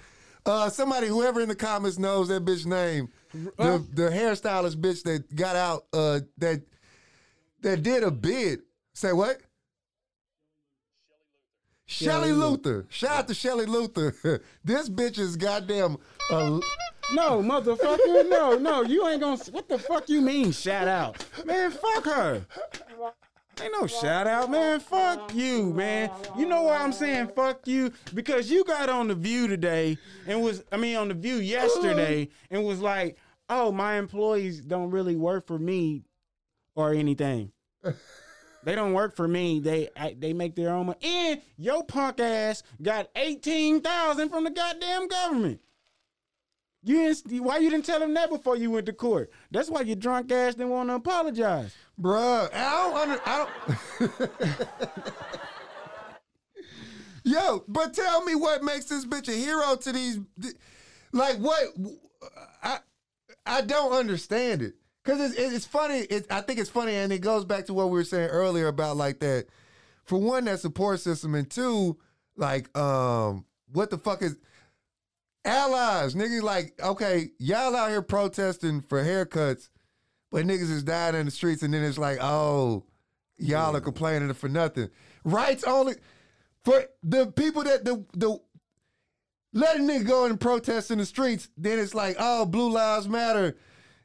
Uh, somebody, whoever in the comments knows that bitch name. The the hairstylist bitch that got out. Uh, that that did a bid. Say what? Shelley Luther. Shout out to Shelley Luther. *laughs* this bitch is goddamn. Uh, No, motherfucker, no, no, you ain't gonna. What the fuck you mean? Shout out, man. Fuck her. Ain't no shout out, man. Fuck you, man. You know why I'm saying fuck you? Because you got on the View today and was, I mean, on the View yesterday mm-hmm. and was like, oh, my employees don't really work for me or anything. *laughs* They don't work for me. They I, they make their own money. And your punk ass got eighteen thousand from the goddamn government. You didn't, why you didn't tell him that before you went to court? That's why your drunk ass didn't want to apologize. Bruh, I don't under, I don't. *laughs* Yo, but tell me what makes this bitch a hero to these, like what? I I don't understand it because it's it's funny. It, I think it's funny, and it goes back to what we were saying earlier about like that. For one, that support system, and two, like um, what the fuck is allies? Niggas like okay, y'all out here protesting for haircuts. But niggas is dying in the streets, and then it's like, oh, y'all are complaining for nothing. Rights only for the people that the the let a nigga go and protest in the streets. Then it's like, oh, blue lives matter,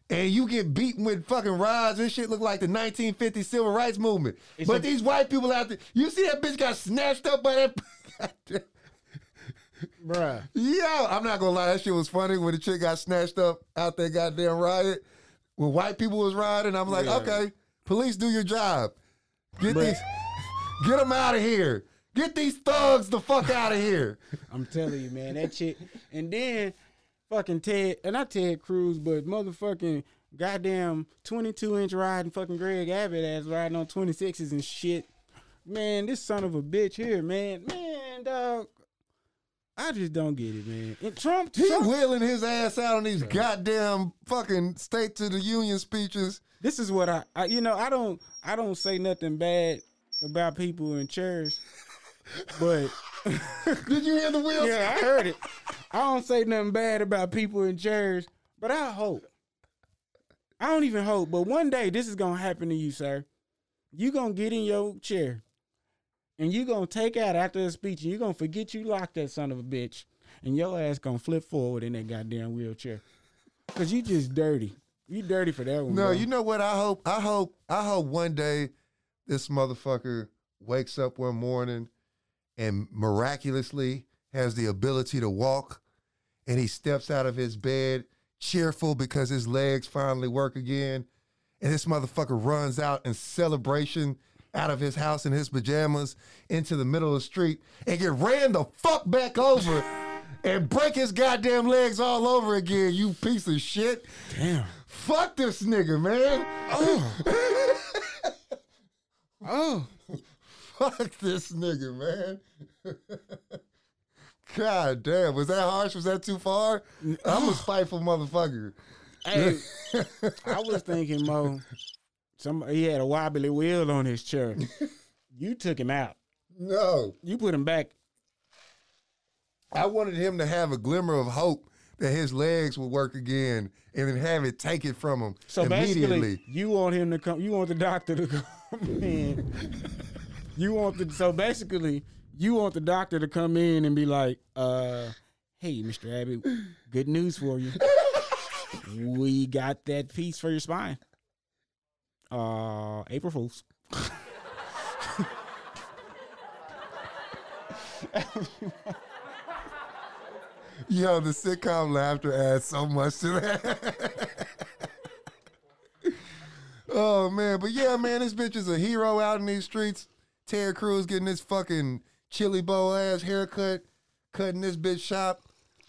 and you get beaten with fucking rods. and shit look like the 1950 civil rights movement. It's but a- these white people out there, you see that bitch got snatched up by that. *laughs* Bruh. Yo, I'm not gonna lie, that shit was funny when the chick got snatched up out that goddamn riot. When white people was riding, I'm like, Yeah. okay, police do your job. Get But- these, *laughs* get them out of here. Get these thugs the fuck out of here. *laughs* I'm telling you, man, that shit. And then fucking Ted, and not Ted Cruz, but motherfucking goddamn 22 inch riding fucking Greg Abbott ass riding on 26s and shit. Man, this son of a bitch here, man. Man, dog. I just don't get it, man. And Trump, He Trump wheeling his ass out on these goddamn fucking State to the Union speeches. this is what I, I you know i don't i don't say nothing bad about people in chairs but *laughs* Did you hear the wheels? yeah i heard it i don't say nothing bad about people in chairs but i hope i don't even hope but one day this is gonna happen to you sir you gonna get in your chair and you're gonna take out after the speech and you're gonna forget you locked that son of a bitch and your ass gonna flip forward in that goddamn wheelchair because you just dirty you dirty for that one No, bro. you know what? I hope, I hope, I hope one day this motherfucker wakes up one morning and miraculously has the ability to walk, and he steps out of his bed cheerful because his legs finally work again, and this motherfucker runs out in celebration out of his house in his pajamas into the middle of the street and get ran the fuck back over. And break his goddamn legs all over again, you piece of shit. damn Fuck this nigga, man. oh *laughs* oh. Fuck this nigga, man. *laughs* God damn, was that harsh? Was that too far? I'm a *sighs* spiteful motherfucker. Hey, *laughs* I was thinking, Mo. Some he had a wobbly wheel on his chair. *laughs* You took him out. No, You put him back. I wanted him to have a glimmer of hope that his legs would work again and then have it taken from him So immediately. basically, you want him to come. You want the doctor to *laughs* come in. You want the so basically, you want the doctor to come in and be like, uh, "Hey, Mr. Abbott, good news for you. *laughs* we got that piece for your spine. Uh, April Fools. Yo, the sitcom laughter adds so much to that. oh man, but yeah, man, this bitch is a hero out in these streets. Terry Crews getting this fucking chili bowl ass haircut, cutting this bitch shop.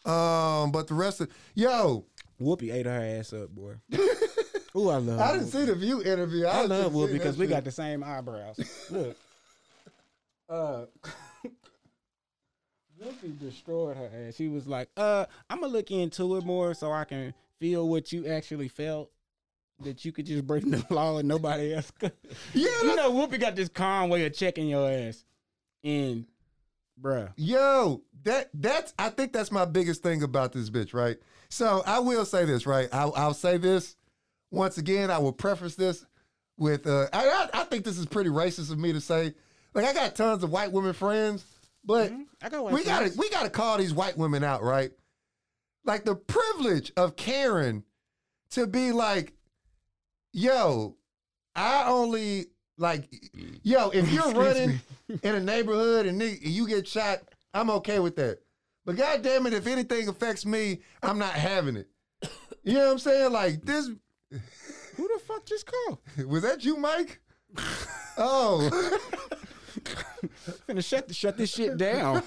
Um, but the rest of yo, Whoopi ate her ass up, boy. *laughs* Ooh, I love. I didn't see the View interview. I was love Whoopi because we got the same eyebrows. Look. *laughs* Uh *laughs* Whoopi destroyed her ass. She was like, uh, I'm gonna look into it more so I can feel what you actually felt. That you could just break the *laughs* law and nobody else could. Yeah, You know, Whoopi got this calm way of checking your ass. And bruh. Yo, that that's I think that's my biggest thing about this bitch, right? So I will say this, right? I'll, I'll say this once again. I will preface this with uh, I, I think this is pretty racist of me to say. Like I got tons of white women friends, but I got we gotta we gotta call these white women out, right? Like the privilege of Karen to be like, yo, I only like, yo, if you're running in a neighborhood and you get shot, I'm okay with that. But god damn it, if anything affects me, I'm not having it. You know what I'm saying? Like this Who the fuck just called? *laughs* was that you, Mike? *laughs* Oh. Finna shut the, shut this shit down.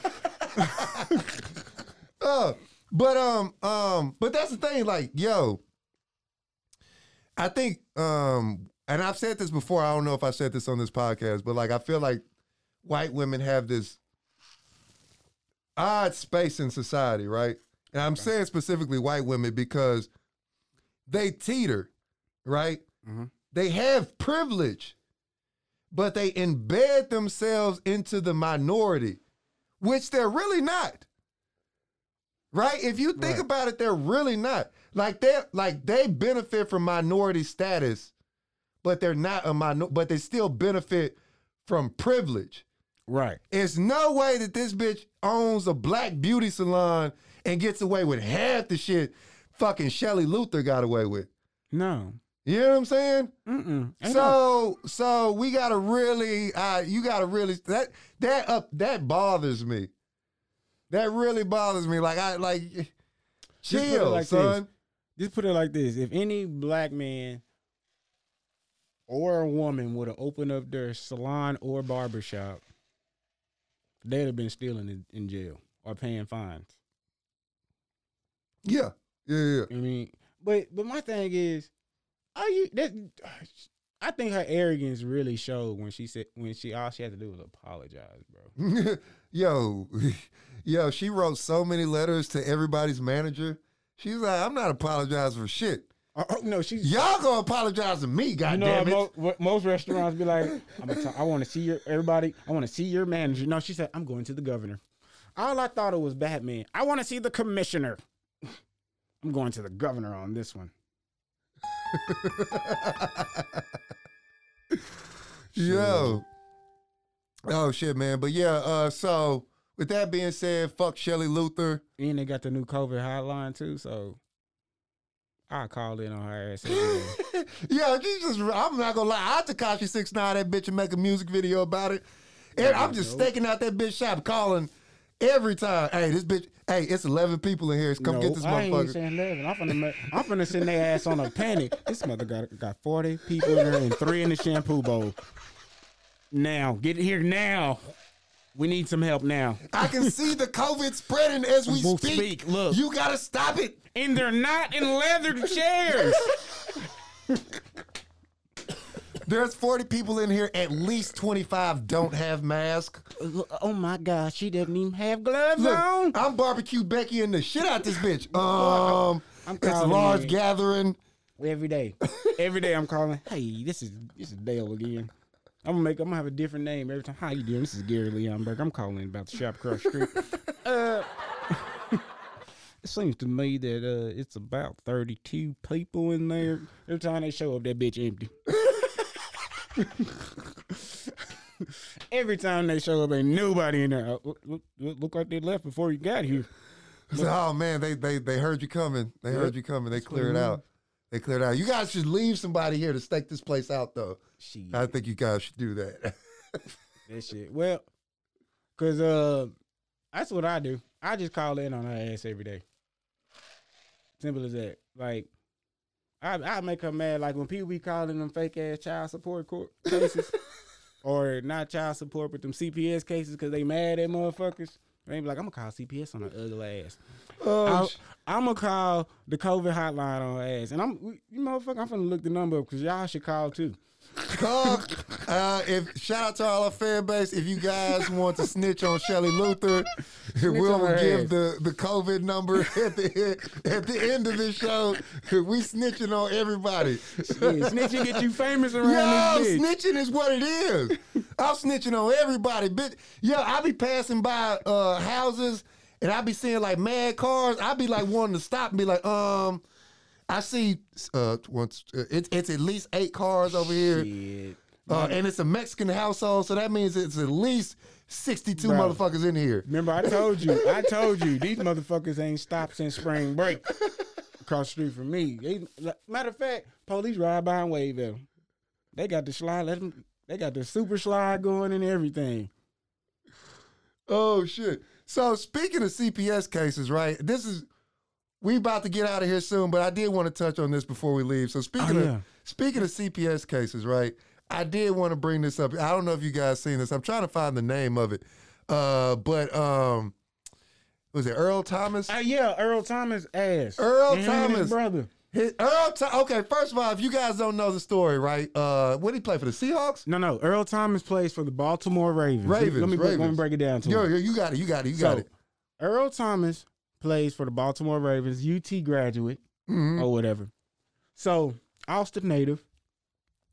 Uh, *laughs* but um um but that's the thing like yo I think um and I've said this before I don't know if I said this on this podcast but like I feel like white women have this odd space in society right and I'm saying specifically white women because they teeter right Mhm. they have privilege but they embed themselves into the minority which they're really not Right? If you think Right. about it, they're really not. Like they like they benefit from minority status, but they're not a minor but they still benefit from privilege. Right. It's no way that this bitch owns a black beauty salon and gets away with half the shit fucking Shelley Luther got away with. No. You know what I'm saying? Mm-mm. So so we gotta really uh you gotta really that that up that bothers me. That really bothers me. Like I like chill, like son. Just put it like this: If any black man or a woman would have opened up their salon or barbershop, they'd have been stealing in, in jail or paying fines. Yeah. Yeah, yeah. I mean, but but my thing is, are you that? I think her arrogance really showed when she said when she all she had to do was apologize, bro. *laughs* yo, *laughs* yo, she wrote so many letters to everybody's manager. She's like, I'm not apologizing for shit. Oh, oh, no, she's Y'all gonna apologize to me, You goddamn know, it. mo- what most restaurants be like, I'm gonna talk, I want to see your everybody. I want to see your manager. No, she said, I'm going to the governor. All I thought it was Batman. I want to see the commissioner. I'm going to the governor on this one. *laughs* Yo. Oh shit, man. But yeah, uh, so with that being said, fuck Shelley Luther. And they got the new COVID hotline too, so I called in on her ass. every day. Yo, she just I'm not gonna lie, I Tekashi Six Nine that bitch and make a music video about it. And I'm just Nope. staking out that bitch shop calling every time. Hey, this bitch, hey, it's eleven people in here. Come get No, this I ain't motherfucker. saying 11. I'm finna, I'm finna send their ass on a panic. This mother got got 40 people in there and three in the shampoo bowl. Now, get here now. We need some help now. I can see the COVID spreading as we We'll speak. speak, look. You gotta stop it. And they're not in leather chairs. *laughs* There's 40 people in here. At least 25 don't have masks. oh my God, she doesn't even have gloves Look, on. I'm barbecue Becky in the shit out this bitch. *laughs* Um, I'm it's a large in. gathering. Every day, *laughs* every day I'm calling. Hey, this is this is Dale again. I'm gonna make. I'm gonna have a different name every time. How you doing? This is Gary Leonberg. I'm calling about the shop across the street. *laughs* uh, It seems to me that uh, it's about 32 people in there. Every time they show up, that bitch empty. *laughs* Every time they show up, ain't nobody in there. Uh, Look, look, look, like they left before you got here. So, oh man, they they they heard you coming. They heard you coming. They cleared out. They cleared out. You guys should leave somebody here to stake this place out, though. Shit. I think you guys should do that. *laughs* That shit. Well, cause uh, that's what I do. I just call in on her ass every day. Simple as that. Like, I I make her mad. Like when people be calling them fake ass child support court cases, *laughs* or not child support, but them CPS cases, cause they mad at motherfuckers. They be like, I'm gonna call CPS on her ugly ass. oh, I'm gonna call the COVID hotline on her ass, and I'm you motherfucker. I'm gonna look the number up because y'all should call too. Call. Uh, if shout out to all our fan base. If you guys want to snitch on Shelley Luther, *laughs* we'll give the, the COVID number *laughs* at the at the end of the show. We snitching on everybody. Yeah, snitching get you famous around Yo, this bitch. snitching is what it is. I'm snitching on everybody. Bitch, yo, I be passing by uh, houses and I be seeing like mad cars. I be like wanting to stop and be like, um, I see uh once uh, it's it's at least eight cars over here. Shit. Uh, and it's a Mexican household, so that means it's at least 62 Bro. motherfuckers in here. Remember, I told you, I *laughs* told you, these motherfuckers ain't stopped since spring break. Across the street from me. They, matter of fact, police ride by and wave at them. They got the slide, let them, they got the super slide going and everything. Oh shit. So speaking of CPS cases, right? This is we about to get out of here soon, but I did want to touch on this before we leave. So speaking Oh, of speaking of CPS cases, right? I did want to bring this up. I don't know if you guys seen this. I'm trying to find the name of it. Uh, but um was it Earl Thomas? Uh, yeah, Earl Thomas ass. Earl And Thomas. brother. His, Earl Tho- okay, first of all, if you guys don't know the story, right? Uh what did he play for the Seahawks? No, no, Earl Thomas plays for the Baltimore Ravens. Ravens, Let me, break- let me break it down to Yo, him. yo, you got it, you got it, you got So, it. Earl Thomas plays for the Baltimore Ravens, UT graduate. Mhm. or whatever. So Austin native,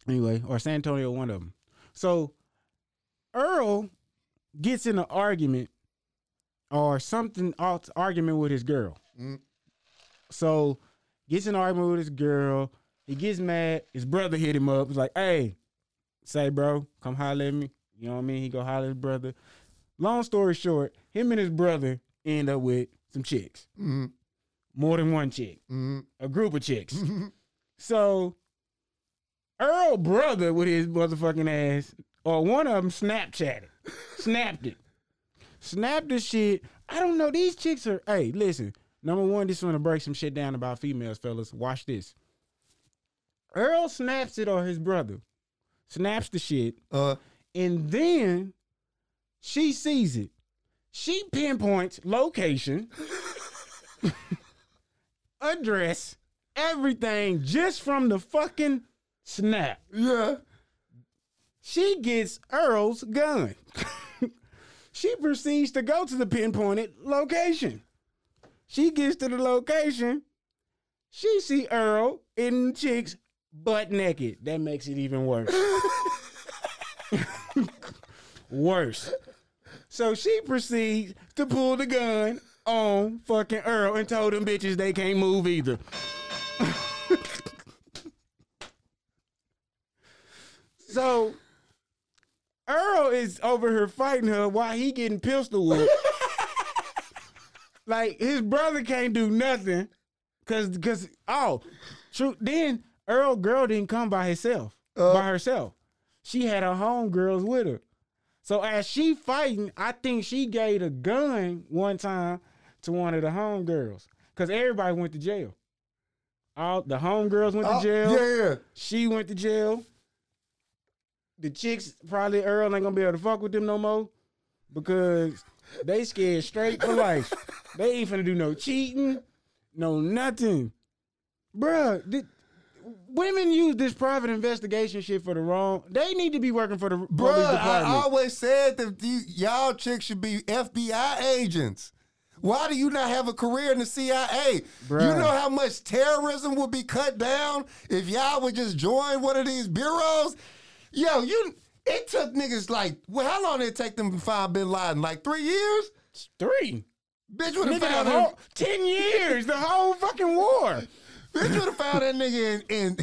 anyway, or San Antonio, one of them. So Earl gets in an argument or something argument with his girl. Mm. So gets in an argument with his girl. He gets mad. His brother hit him up. He's like, "Hey, say bro, come holler at me." You know what I mean? He go holler at his brother. Long story short, him and his brother end up with some chicks, Mhm. more than one chick Mhm. a group of chicks. so Earl brother with his motherfucking ass, or one of them Snapchatted, snapped it, snapped the shit. I don't know. These chicks are. Hey, listen. Number one, this want to break some shit down about females, fellas. Watch this. Earl snaps it or his brother snaps the shit, Uh and then she sees it. She pinpoints location, *laughs* address, everything just from the fucking snap. yeah. She gets Earl's gun. *laughs* she proceeds to go to the pinpointed location. She gets to the location. She see Earl in chicks butt naked. That makes it even worse. *laughs* worse. So she proceeds to pull the gun on fucking Earl and told them bitches they can't move either. *laughs* so Earl is over here fighting her while he getting pistol whipped. *laughs* like his brother can't do nothing. Cause cause oh true then Earl girl didn't come by herself. Uh. by herself. She had her homegirls with her. So as she fighting, I think she gave a gun one time to one of the homegirls. Cause everybody went to jail. All the homegirls went Oh, to jail. Yeah, yeah. She went to jail. The chicks probably Earl ain't gonna be able to fuck with them no more because they scared straight for life. they ain't finna do no cheating, no nothing, bruh. th- women use this private investigation shit for the wrong. They need to be working for the police Bruh, I always said that the, y'all chicks should be FBI agents. Why do you not have a career in the CIA? You know how much terrorism would be cut down if y'all would just join one of these bureaus? Yo, you it took niggas like well, how long did it take them to find Bin Laden? Like three years? Three. Bitch would have found whole ten years, the whole fucking war. *laughs* Bitch would have found that nigga in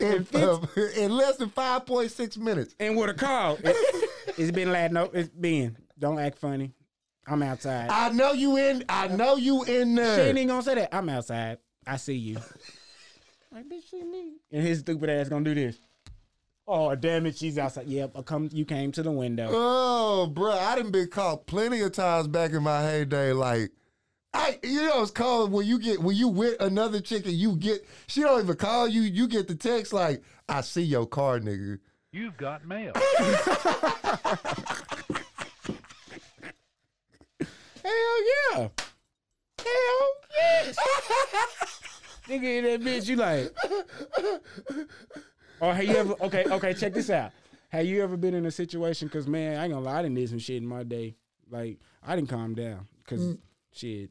in *laughs* in, uh, in less than five point six minutes. And with a call, *laughs* it, it's been lad. No, it's been. Don't act funny. I'm outside. I know you in. I know you in there. she there. ain't even gonna say that. I'm outside. I see you. *laughs* like bitch, see me. And his stupid ass gonna do this. Oh damn it, she's outside. Yep, I come. You came to the window. Oh, bro, I didn't been caught plenty of times back in my heyday. Like, I, you know, it's called when you get when you with another chick and you get she don't even call you. You get the text like, "I see your car, nigga." You've got mail. *laughs* Hell yeah. Hell yes. *laughs* Nigga, that bitch, you like. Or have you ever? Okay, okay. Check this out. Have you ever been in a situation? Cause man, I ain't gonna lie, I didn't did some shit in my day. Like I didn't calm down. Cause mm. shit,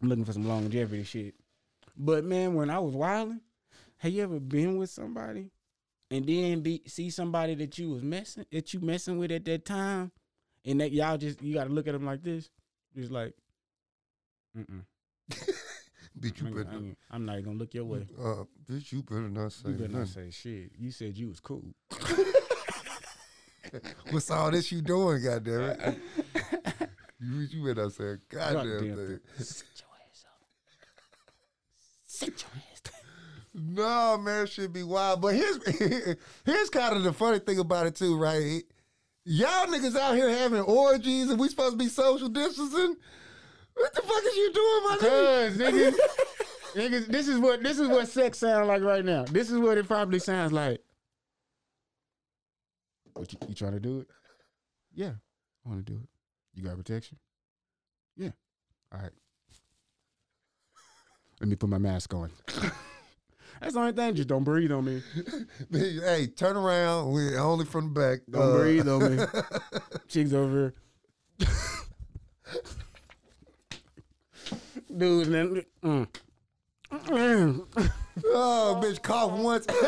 I'm looking for some longevity shit. But man, when I was wilding, have you ever been with somebody and then be see somebody that you was messing that you messing with at that time, and that y'all just you gotta look at them like this, just like, mm *laughs* Bitch, you I'm, better. I'm, I'm not gonna look your way. Uh, bitch, you better not say You better not say shit. You said you was cool. *laughs* What's all this you doing, goddamn it? *laughs* you, you better not say a goddamn Goddamn thing. Sit your ass up. Sit your ass down. No, man, should be wild. But here's *laughs* here's kind of the funny thing about it too, right? Y'all niggas out here having orgies and we supposed to be social distancing. What the fuck is you doing, my nigga? Cause niggas, niggas, this is what this is what sex sounds like right now. This is what it probably sounds like. What you, you trying to do it? Yeah, I want to do it. You got protection? Yeah. All right. Let me put my mask on. *laughs* That's the only thing. Just don't breathe on me. *laughs* Hey, turn around. We only from the back. Don't Uh, breathe on me. *laughs* Cheeks over here. Dude, man. Mm. Mm. Oh, bitch, cough once. Wait,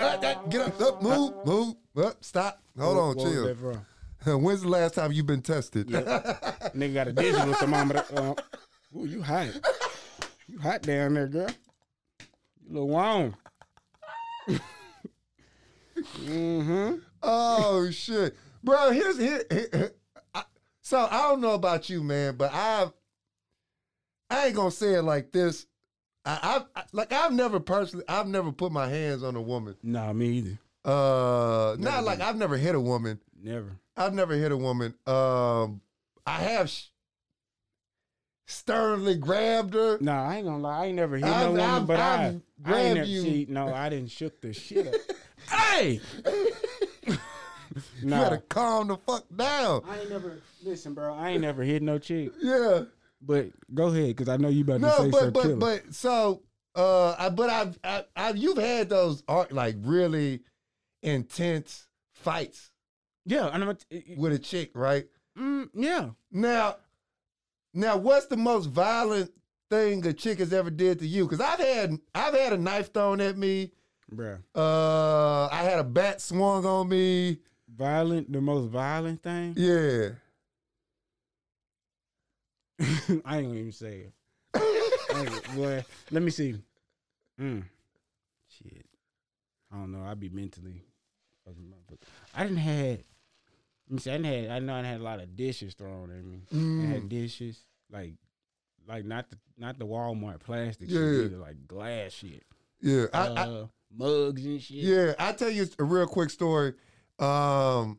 uh, uh, get up, up, move, move, up, stop. Hold on, What was chill. that from? When's the last time you've been tested? Nigga got a digital thermometer. Uh, ooh, you hot. You hot down there, girl. You little warm. mm-hmm. Oh shit, bro. Here's here. here- I- so I don't know about you, man, but I've I ain't gonna say it like this. I, I've I, like I've never personally I've never put my hands on a woman. Nah, me either. Uh, not Never like did. I've never hit a woman. Never. I've never hit a woman. Um, I have sh- sternly grabbed her. Nah, I ain't gonna lie. I ain't never hit no I've- woman, I've- but I've I, I ain't never you. see. No, I didn't shook the shit up. *laughs* hey. *laughs* You gotta calm the fuck down. I ain't never. Listen, bro. I ain't never hit no chick. Yeah. But go ahead, cause I know you about to No, say but but killer. but so uh, I, but I've, I, I've you've had those art like really intense fights yeah, and I'm. A, with a chick, right? mm, yeah. Now, now, what's the most violent thing a chick has ever did to you? Because I've had I've had a knife thrown at me. Bruh. Uh, I had a bat swung on me. Violent, the most violent thing. Yeah. *laughs* I ain't gonna even say it. *laughs* Ain't- Boy, let me see. Mm. Shit. I don't know. I'd be mentally. I didn't had. Me see. I had. I know I had a lot of dishes thrown at me. I Mm. had dishes like, like not the not the Walmart plastic Yeah. shit, either, like glass shit. Yeah. I, I, uh, mugs and shit. Yeah, I tell you a real quick story. Um,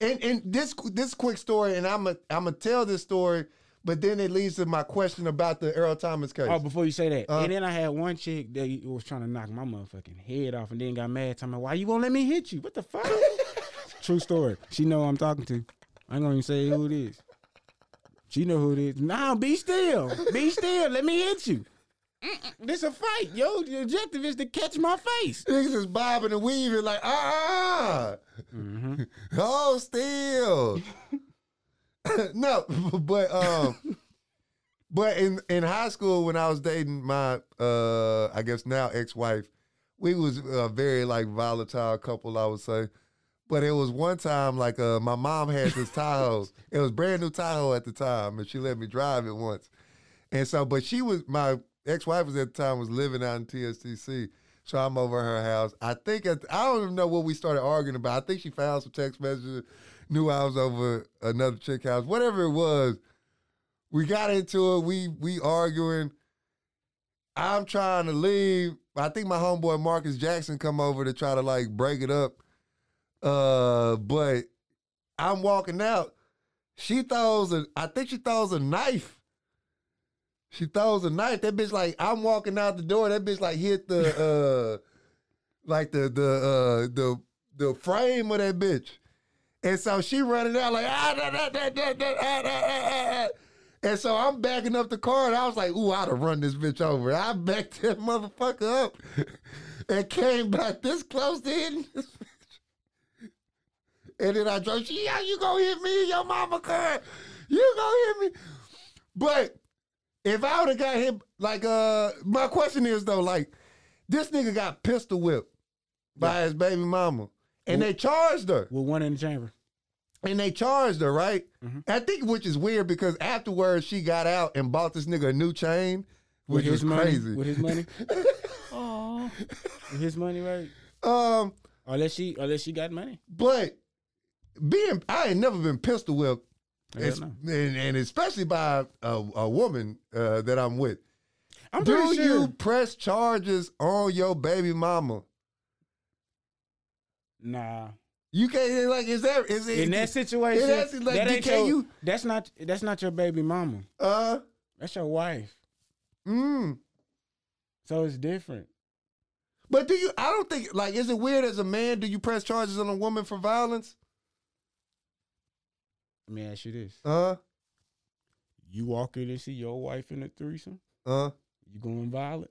and and this this quick story, and I'm a I'm gonna tell this story, but then it leads to my question about the Earl Thomas case. Oh, before you say that, Uh, and then I had one chick that was trying to knock my motherfucking head off, and then got mad, telling me, "Why you won't let me hit you? What the fuck?" *laughs* True story. She know who I'm talking to. I ain't gonna even say who it is. She know who it is. Nah, be still. Be still. Let me hit you. This a fight, yo. The objective is to catch my face. Niggas is bobbing and weaving like ah, Mm-hmm. oh still. *laughs* no, but um, but in in high school when I was dating my uh, I guess now ex wife, we was a very like volatile couple. I would say. But it was one time like uh, my mom had this Tahoe. *laughs* it was brand new Tahoe at the time, and she let me drive it once. And so, but she was my ex-wife was at the time was living out in TSTC. So I'm over her house. I think at, I don't even know what we started arguing about. I think she found some text messages, knew I was over another chick house, whatever it was. We got into it. We we arguing. I'm trying to leave. I think my homeboy Marcus Jackson come over to try to like break it up. Uh, but I'm walking out. She throws a. I think she throws a knife. She throws a knife. That bitch like I'm walking out the door. That bitch like hit the *laughs* uh, like the the uh the the frame of that bitch. And so she running out like ah da, da, da, da, da, ah, da, ah, ah, ah. And so I'm backing up the car, and I was like, "Ooh, I'd have run this bitch over." I backed that *laughs* motherfucker up, and came back this close to hitting this. And then I drove. She, yeah, you gonna hit me in your mama car? You gonna hit me? But if I would have got hit, like, uh, my question is though, like, this nigga got pistol whipped by his baby mama, and they charged her. With one in the chamber. And they charged her, right? Mm-hmm. I think which is weird because afterwards she got out and bought this nigga a new chain, which with was his money. crazy. With his money. *laughs* Oh. With his money, right? um, Unless she unless she got money. but being I ain't never been pistol whipped, no. and, and especially by a, a woman uh, that I'm with. I'm Do pretty you press charges on your baby mama? Nah. You can't like is that is it In that situation, like, that ain't can your, you that's not that's not your baby mama. uh That's your wife. mm. So it's different. But do you? I don't think like is it weird as a man? Do you press charges on a woman for violence? Let me ask you this. Uh, You walk in and see your wife in a threesome, uh, you going violent?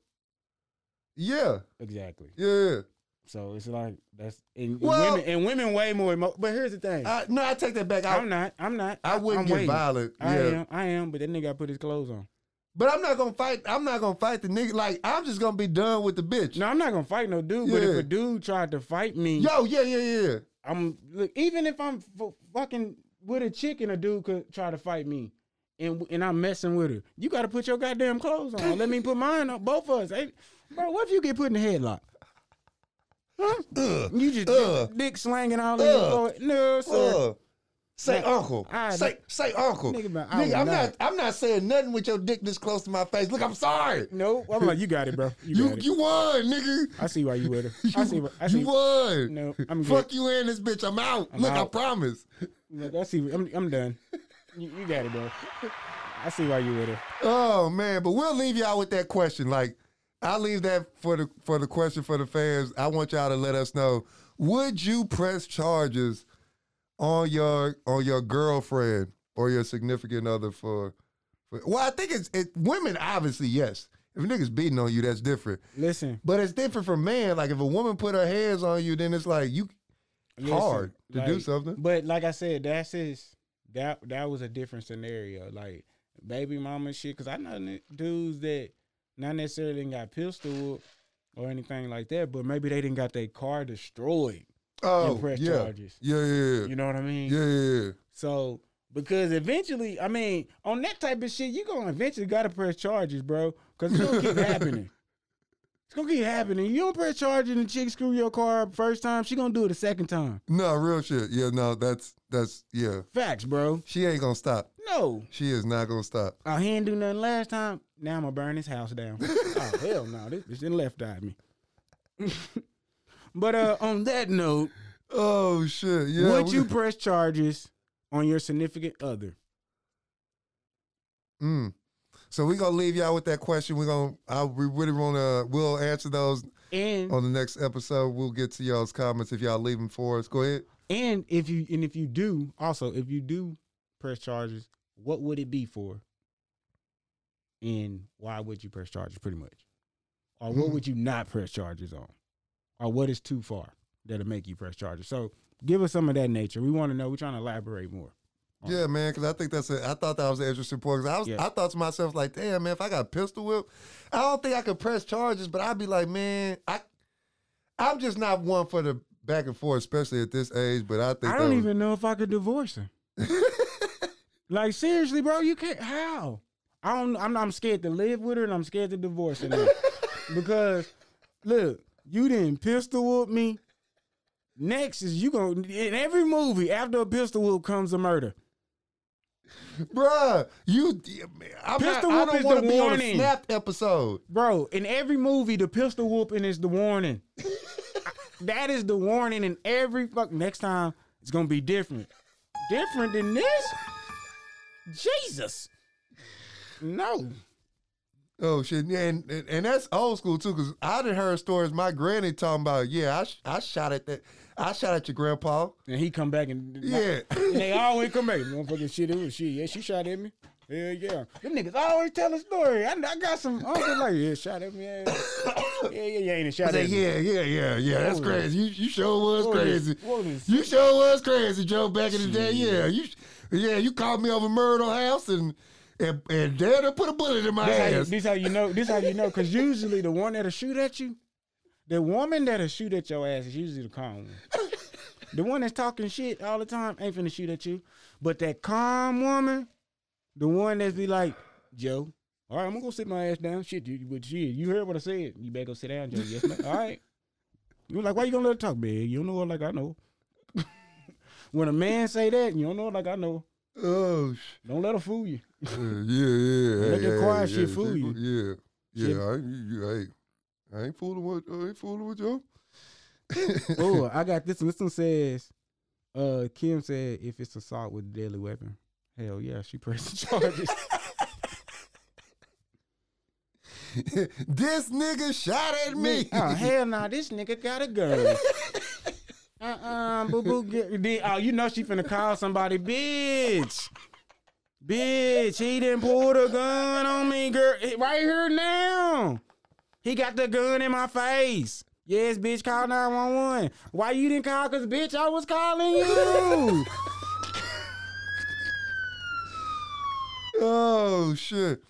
yeah, Exactly. yeah. So it's like that's and, Well- women and women way more emo- but here's the thing. I, no, I take that back. I, I'm not. I'm not. I wouldn't I'm get violent. I yeah, am. I am. But that nigga put his clothes on. but I'm not gonna fight. I'm not gonna fight the nigga. Like I'm just gonna be done with the bitch. No, I'm not gonna fight no dude. But if a dude tried to fight me, Yo, yeah, yeah, yeah. I'm look. Even if I'm f- fucking with a chick and a dude could try to fight me, and and I'm messing with her, you got to put your goddamn clothes on. Let me put mine on. Both of us. Hey, bro, what if you get put in the headlock? Huh? Ugh, You just Ugh. dick slanging all Ugh. in uh, No, sir. uh, say Nah, uncle. I- say say uncle. Nigga, man, Nigga, I'm not. not. I'm not saying nothing with your dick this close to my face. Look, I'm sorry. No, I'm like, you got it, bro. You, You it. you won, nigga. I see why you with her. I see. why- I see. you won. No, I'm good. Fuck you in this bitch. I'm out. I'm Look, I promise. Look, I see. I'm, I'm done. You, you got it, bro. I see why you with her. Oh man, but we'll leave y'all with that question. Like, I'll leave that for the for the question for the fans. I want y'all to let us know: Would you press charges on your on your girlfriend or your significant other for? for well, I think it's it, women. Obviously, yes. If a nigga's beating on you, that's different. Listen, But it's different for man. Like if a woman put her hands on you, then it's like you listen, hard to do something. But like I said, that's his. That that was a different scenario. Like baby mama shit. Cause I know dudes that not necessarily didn't got pistol or anything like that, but maybe they didn't got their car destroyed. Oh, press yeah. charges. yeah, yeah, yeah, You know what I mean? yeah, yeah, yeah. So because eventually, I mean, on that type of shit, you gonna eventually gotta press charges, bro. Cause it's gonna keep *laughs* happening. It's gonna keep happening. You don't press charges and the chick screw your car up first time, she gonna do it a second time. No, real shit. Yeah, no, that's that's yeah. Facts, bro. She ain't gonna stop. No. She is not gonna stop. Oh, he didn't do nothing last time. Now I'm gonna burn his house down. *laughs* oh hell no, this bitch didn't left eye me. *laughs* but uh on that note, Oh shit. Yeah. would we- you press charges on your significant other? Mm. So we're gonna leave y'all with that question. We're gonna. I we really wanna. We'll answer those And on the next episode. We'll get to y'all's comments if y'all leave them for us. Go ahead. And if you and if you do, also if you do press charges, what would it be for? And why would you press charges? Pretty much, or what Hmm. would you not press charges on, or what is too far that'll make you press charges? So give us some of that nature. We want to know. We're trying to elaborate more. On Yeah, man. Because I think that's. A, I thought that was an interesting point. 'cause I was. Yeah. I thought to myself like, damn, man. If I got pistol whip, I don't think I could press charges. But I'd be like, man, I. I'm just not one for the back and forth, especially at this age. But I think I don't was- even know if I could divorce her. *laughs* like seriously, bro, you can't. How? I don't. I'm. I'm scared to live with her, and I'm scared to divorce her now. *laughs* because look, you didn't pistol whoop me. Next is you gonna in every movie after a pistol whoop comes a murder. Bruh, you. I'm Pistol not, I whoop don't is want to the be on a warning. snapped episode. Bro, in every movie, the pistol whooping is the warning. *laughs* that is the warning in every fuck. Next time, it's gonna be different. Different than this? Jesus. No. Oh shit, and, and and that's old school too, because I done heard stories. My granny talking about, yeah, I sh- I shot at that, I shot at your grandpa. And he come back and Yeah. and they always come back. Motherfucking shit, it was she. Yeah, she shot at me. Hell yeah. Them niggas always tell a story. I, I got some uncle like, yeah, shot at me. Yeah, yeah, yeah, yeah ain't a I shot at me. yeah, yeah, yeah, yeah, that's crazy. You you sure was crazy. You sure was crazy, Joe. Back in the day, yeah, you, yeah, you called me over Myrtle House and and and to put a bullet in my This how, you, this how you know. This how you know. Because usually the one that'll shoot at you, the woman that'll shoot at your ass is usually the calm one. the one that's talking shit all the time ain't finna shoot at you. But that calm woman, the one that's be like, Joe, all right, I'm gonna go sit my ass down. Shit, you, but shit, you heard what I said. You better go sit down, Joe. Yes, man. All right. You like, why you gonna let her talk, man? You don't know her like I know. *laughs* when a man say that, you don't know her like I know. oh, sh- Don't let her fool you. yeah, yeah, yeah. Let that yeah, quiet yeah, shit she- fool you. Yeah, yeah. Shit. I, ain't- you, hey, I ain't fooling with, I ain't fooling with Joe. *laughs* oh, I got this one. This one says, uh, Kim said if it's assault with a deadly weapon, hell yeah, she pressing charges. *laughs* this nigga shot at me. oh hell no, this nigga got a gun. *laughs* uh uh boo boo. Get, then- oh, you know she finna call somebody, bitch. Bitch, he didn't pull the gun on me, girl. Right here now. He got the gun in my face. Yes, bitch, call 911. Why you didn't call? Cause bitch, I was calling you. *laughs* Oh shit!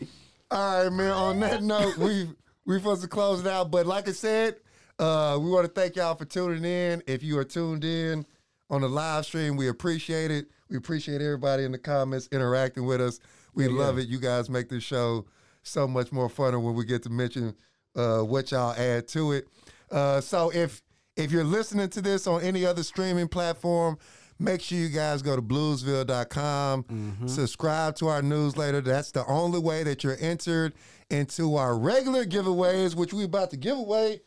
All right, man. On that note, we we supposed to close it out. But like I said, uh, we want to thank y'all for tuning in. If you are tuned in on the live stream, we appreciate it. We appreciate everybody in the comments interacting with us. We love it. You guys make this show so much more funner when we get to mention uh, what y'all add to it. Uh, so if if you're listening to this on any other streaming platform, make sure you guys go to bluesville.com, subscribe to our newsletter. That's the only way that you're entered into our regular giveaways, which we're about to give away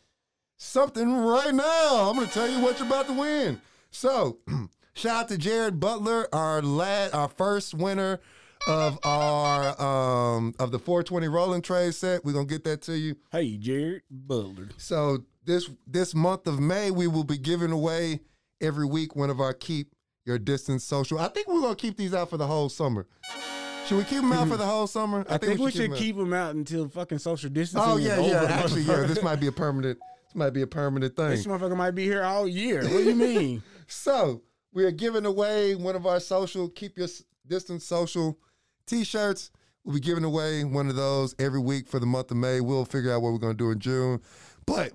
something right now. I'm going to tell you what you're about to win. So, *clears throat* shout out to Jared Butler, our lad, our first winner of our um of the 420 rolling tray set. We're gonna get that to you. hey, Jared Butler. So this this month of May, we will be giving away every week one of our keep your distance social. I think we're gonna keep these out for the whole summer. Should we keep them out for the whole summer? I, think, we should out. keep them out until fucking social distancing. Oh is yeah, yeah. Actually, yeah. This might be a permanent. This might be a permanent thing. This motherfucker might be here all year. What do you mean? *laughs* So we are giving away one of our social keep your distance social t-shirts. We'll be giving away one of those every week for the month of May. We'll figure out what we're gonna do in June. But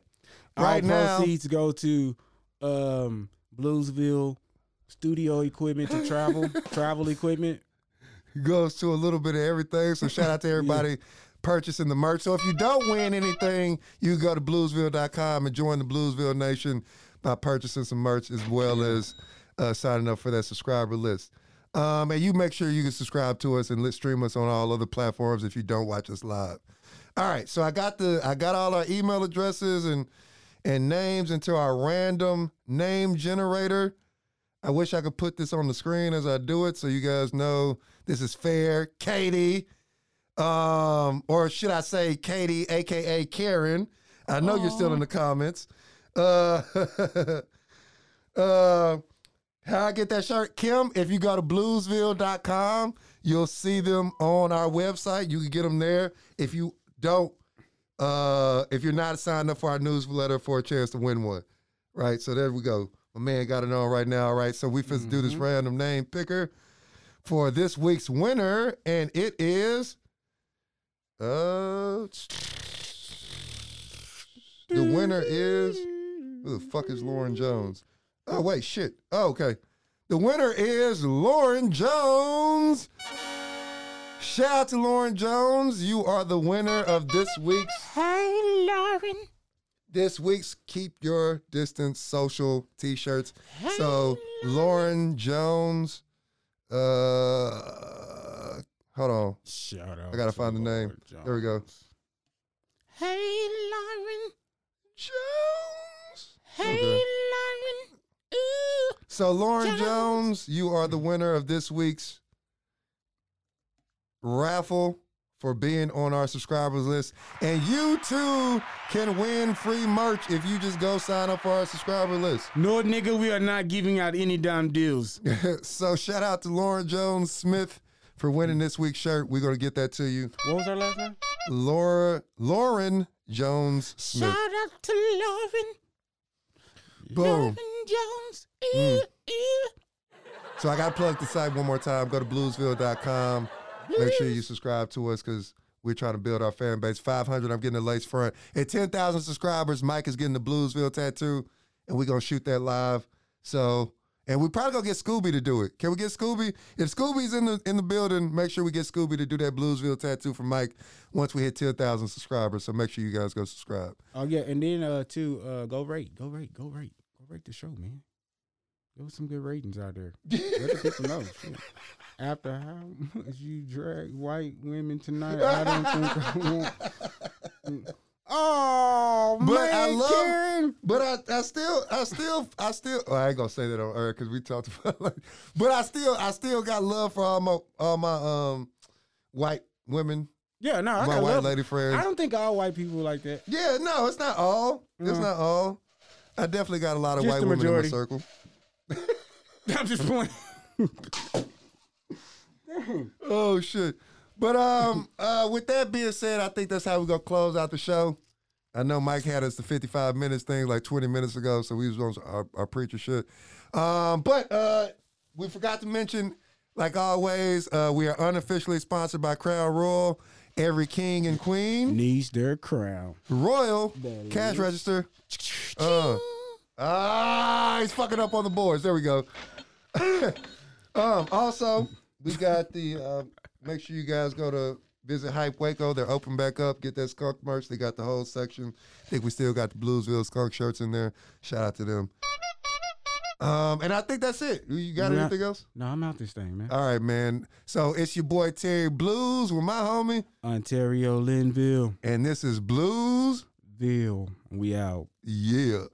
right all now, proceeds go to um, Bluesville studio equipment to travel, *laughs* travel equipment. goes to a little bit of everything. So shout out to *laughs* everybody purchasing the merch. So if you don't win anything, you can go to bluesville.com and join the Bluesville Nation by purchasing some merch as well as uh, signing up for that subscriber list. Um, and you make sure you can subscribe to us and let stream us on all other platforms if you don't watch us live. All right, so I got the I got all our email addresses and and names into our random name generator. I wish I could put this on the screen as I do it so you guys know this is fair. Katie, um, or should I say Katie, aka Karen? I know you're still in the comments. Uh, *laughs* uh, how I get that shirt? Kim, if you go to bluesville.com, you'll see them on our website. You can get them there. If you don't, uh, if you're not signed up for our newsletter for a chance to win one, right? So there we go. My man got it on right now, right? So we finna do this random name picker for this week's winner, and it is uh the winner is who the fuck is Lauren Jones? Oh wait, shit. Oh, okay. The winner is Lauren Jones. Shout out to Lauren Jones. You are the winner of this week's Hey, Lauren. this week's Keep Your Distance social t-shirts. So Lauren Jones. Uh hold on. Shout out. I gotta to find the name. Lauren There we go. Hey, Lauren. Jones. Hey, Okay. Lauren. Ooh. So Lauren Jones. Jones, you are the winner of this week's raffle for being on our subscribers list. And you too can win free merch if you just go sign up for our subscriber list. No, nigga, we are not giving out any damn deals. *laughs* so shout out to Lauren Jones Smith for winning this week's shirt. We're gonna get that to you. What was our last name? Laura Lauren Jones Smith. Shout out to Lauren. Boom. Jones. Mm. So I gotta plug the site one more time. Go to bluesville.com. Make sure you subscribe to us because we're trying to build our fan base. 500, I'm getting the lace front. At 10,000 subscribers, Mike is getting the Bluesville tattoo, and we're gonna shoot that live. So, and we probably gonna get Scooby to do it. Can we get Scooby? If Scooby's in the in the building, make sure we get Scooby to do that Bluesville tattoo for Mike once we hit 10,000 subscribers. So make sure you guys go subscribe. Oh yeah, and then uh too, uh go rate, go rate, go rate, go rate the show, man. There was some good ratings out there. *laughs* Let the people know. Shit. After how much you drag white women tonight, I don't think I want. *laughs* Oh But man, I love- Karen. But I, I still, I still, I still. Oh, I ain't gonna say that on air because we talked about. Like, *laughs* but I still, I still got love for all my, all my um, white women, Yeah, no, I my white love. lady friends. I don't think all white people like that. yeah, no, it's not all. It's Uh. not all. I definitely got a lot of Just white women in my circle. *laughs* I'm just playing. *laughs* Oh shit! But um, uh, with that being said, I think that's how we're gonna close out the show. I know Mike had us the 55 minutes thing like 20 minutes ago, so we was on our, our preacher shit. Um, but uh, we forgot to mention, like always, uh, we are unofficially sponsored by Crown Royal. Every king and queen, Needs their crown. Royal cash register. Uh, ah, he's fucking up on the boards. There we go. *coughs* um, also, we got the. Uh, make sure you guys go to visit Hype Waco. They're open back up. Get that skunk merch. They got the whole section. I think we still got the Bluesville skunk shirts in there. Shout out to them. Um, and I think that's it. You got Yeah. anything else? No, I'm out this thing, man. All right, man. So it's your boy Terry Blues with my homie, Ontario, Linville, and this is Bluesville. We out. Yeah.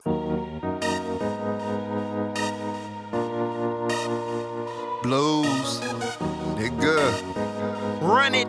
Blues, nigga. Run it.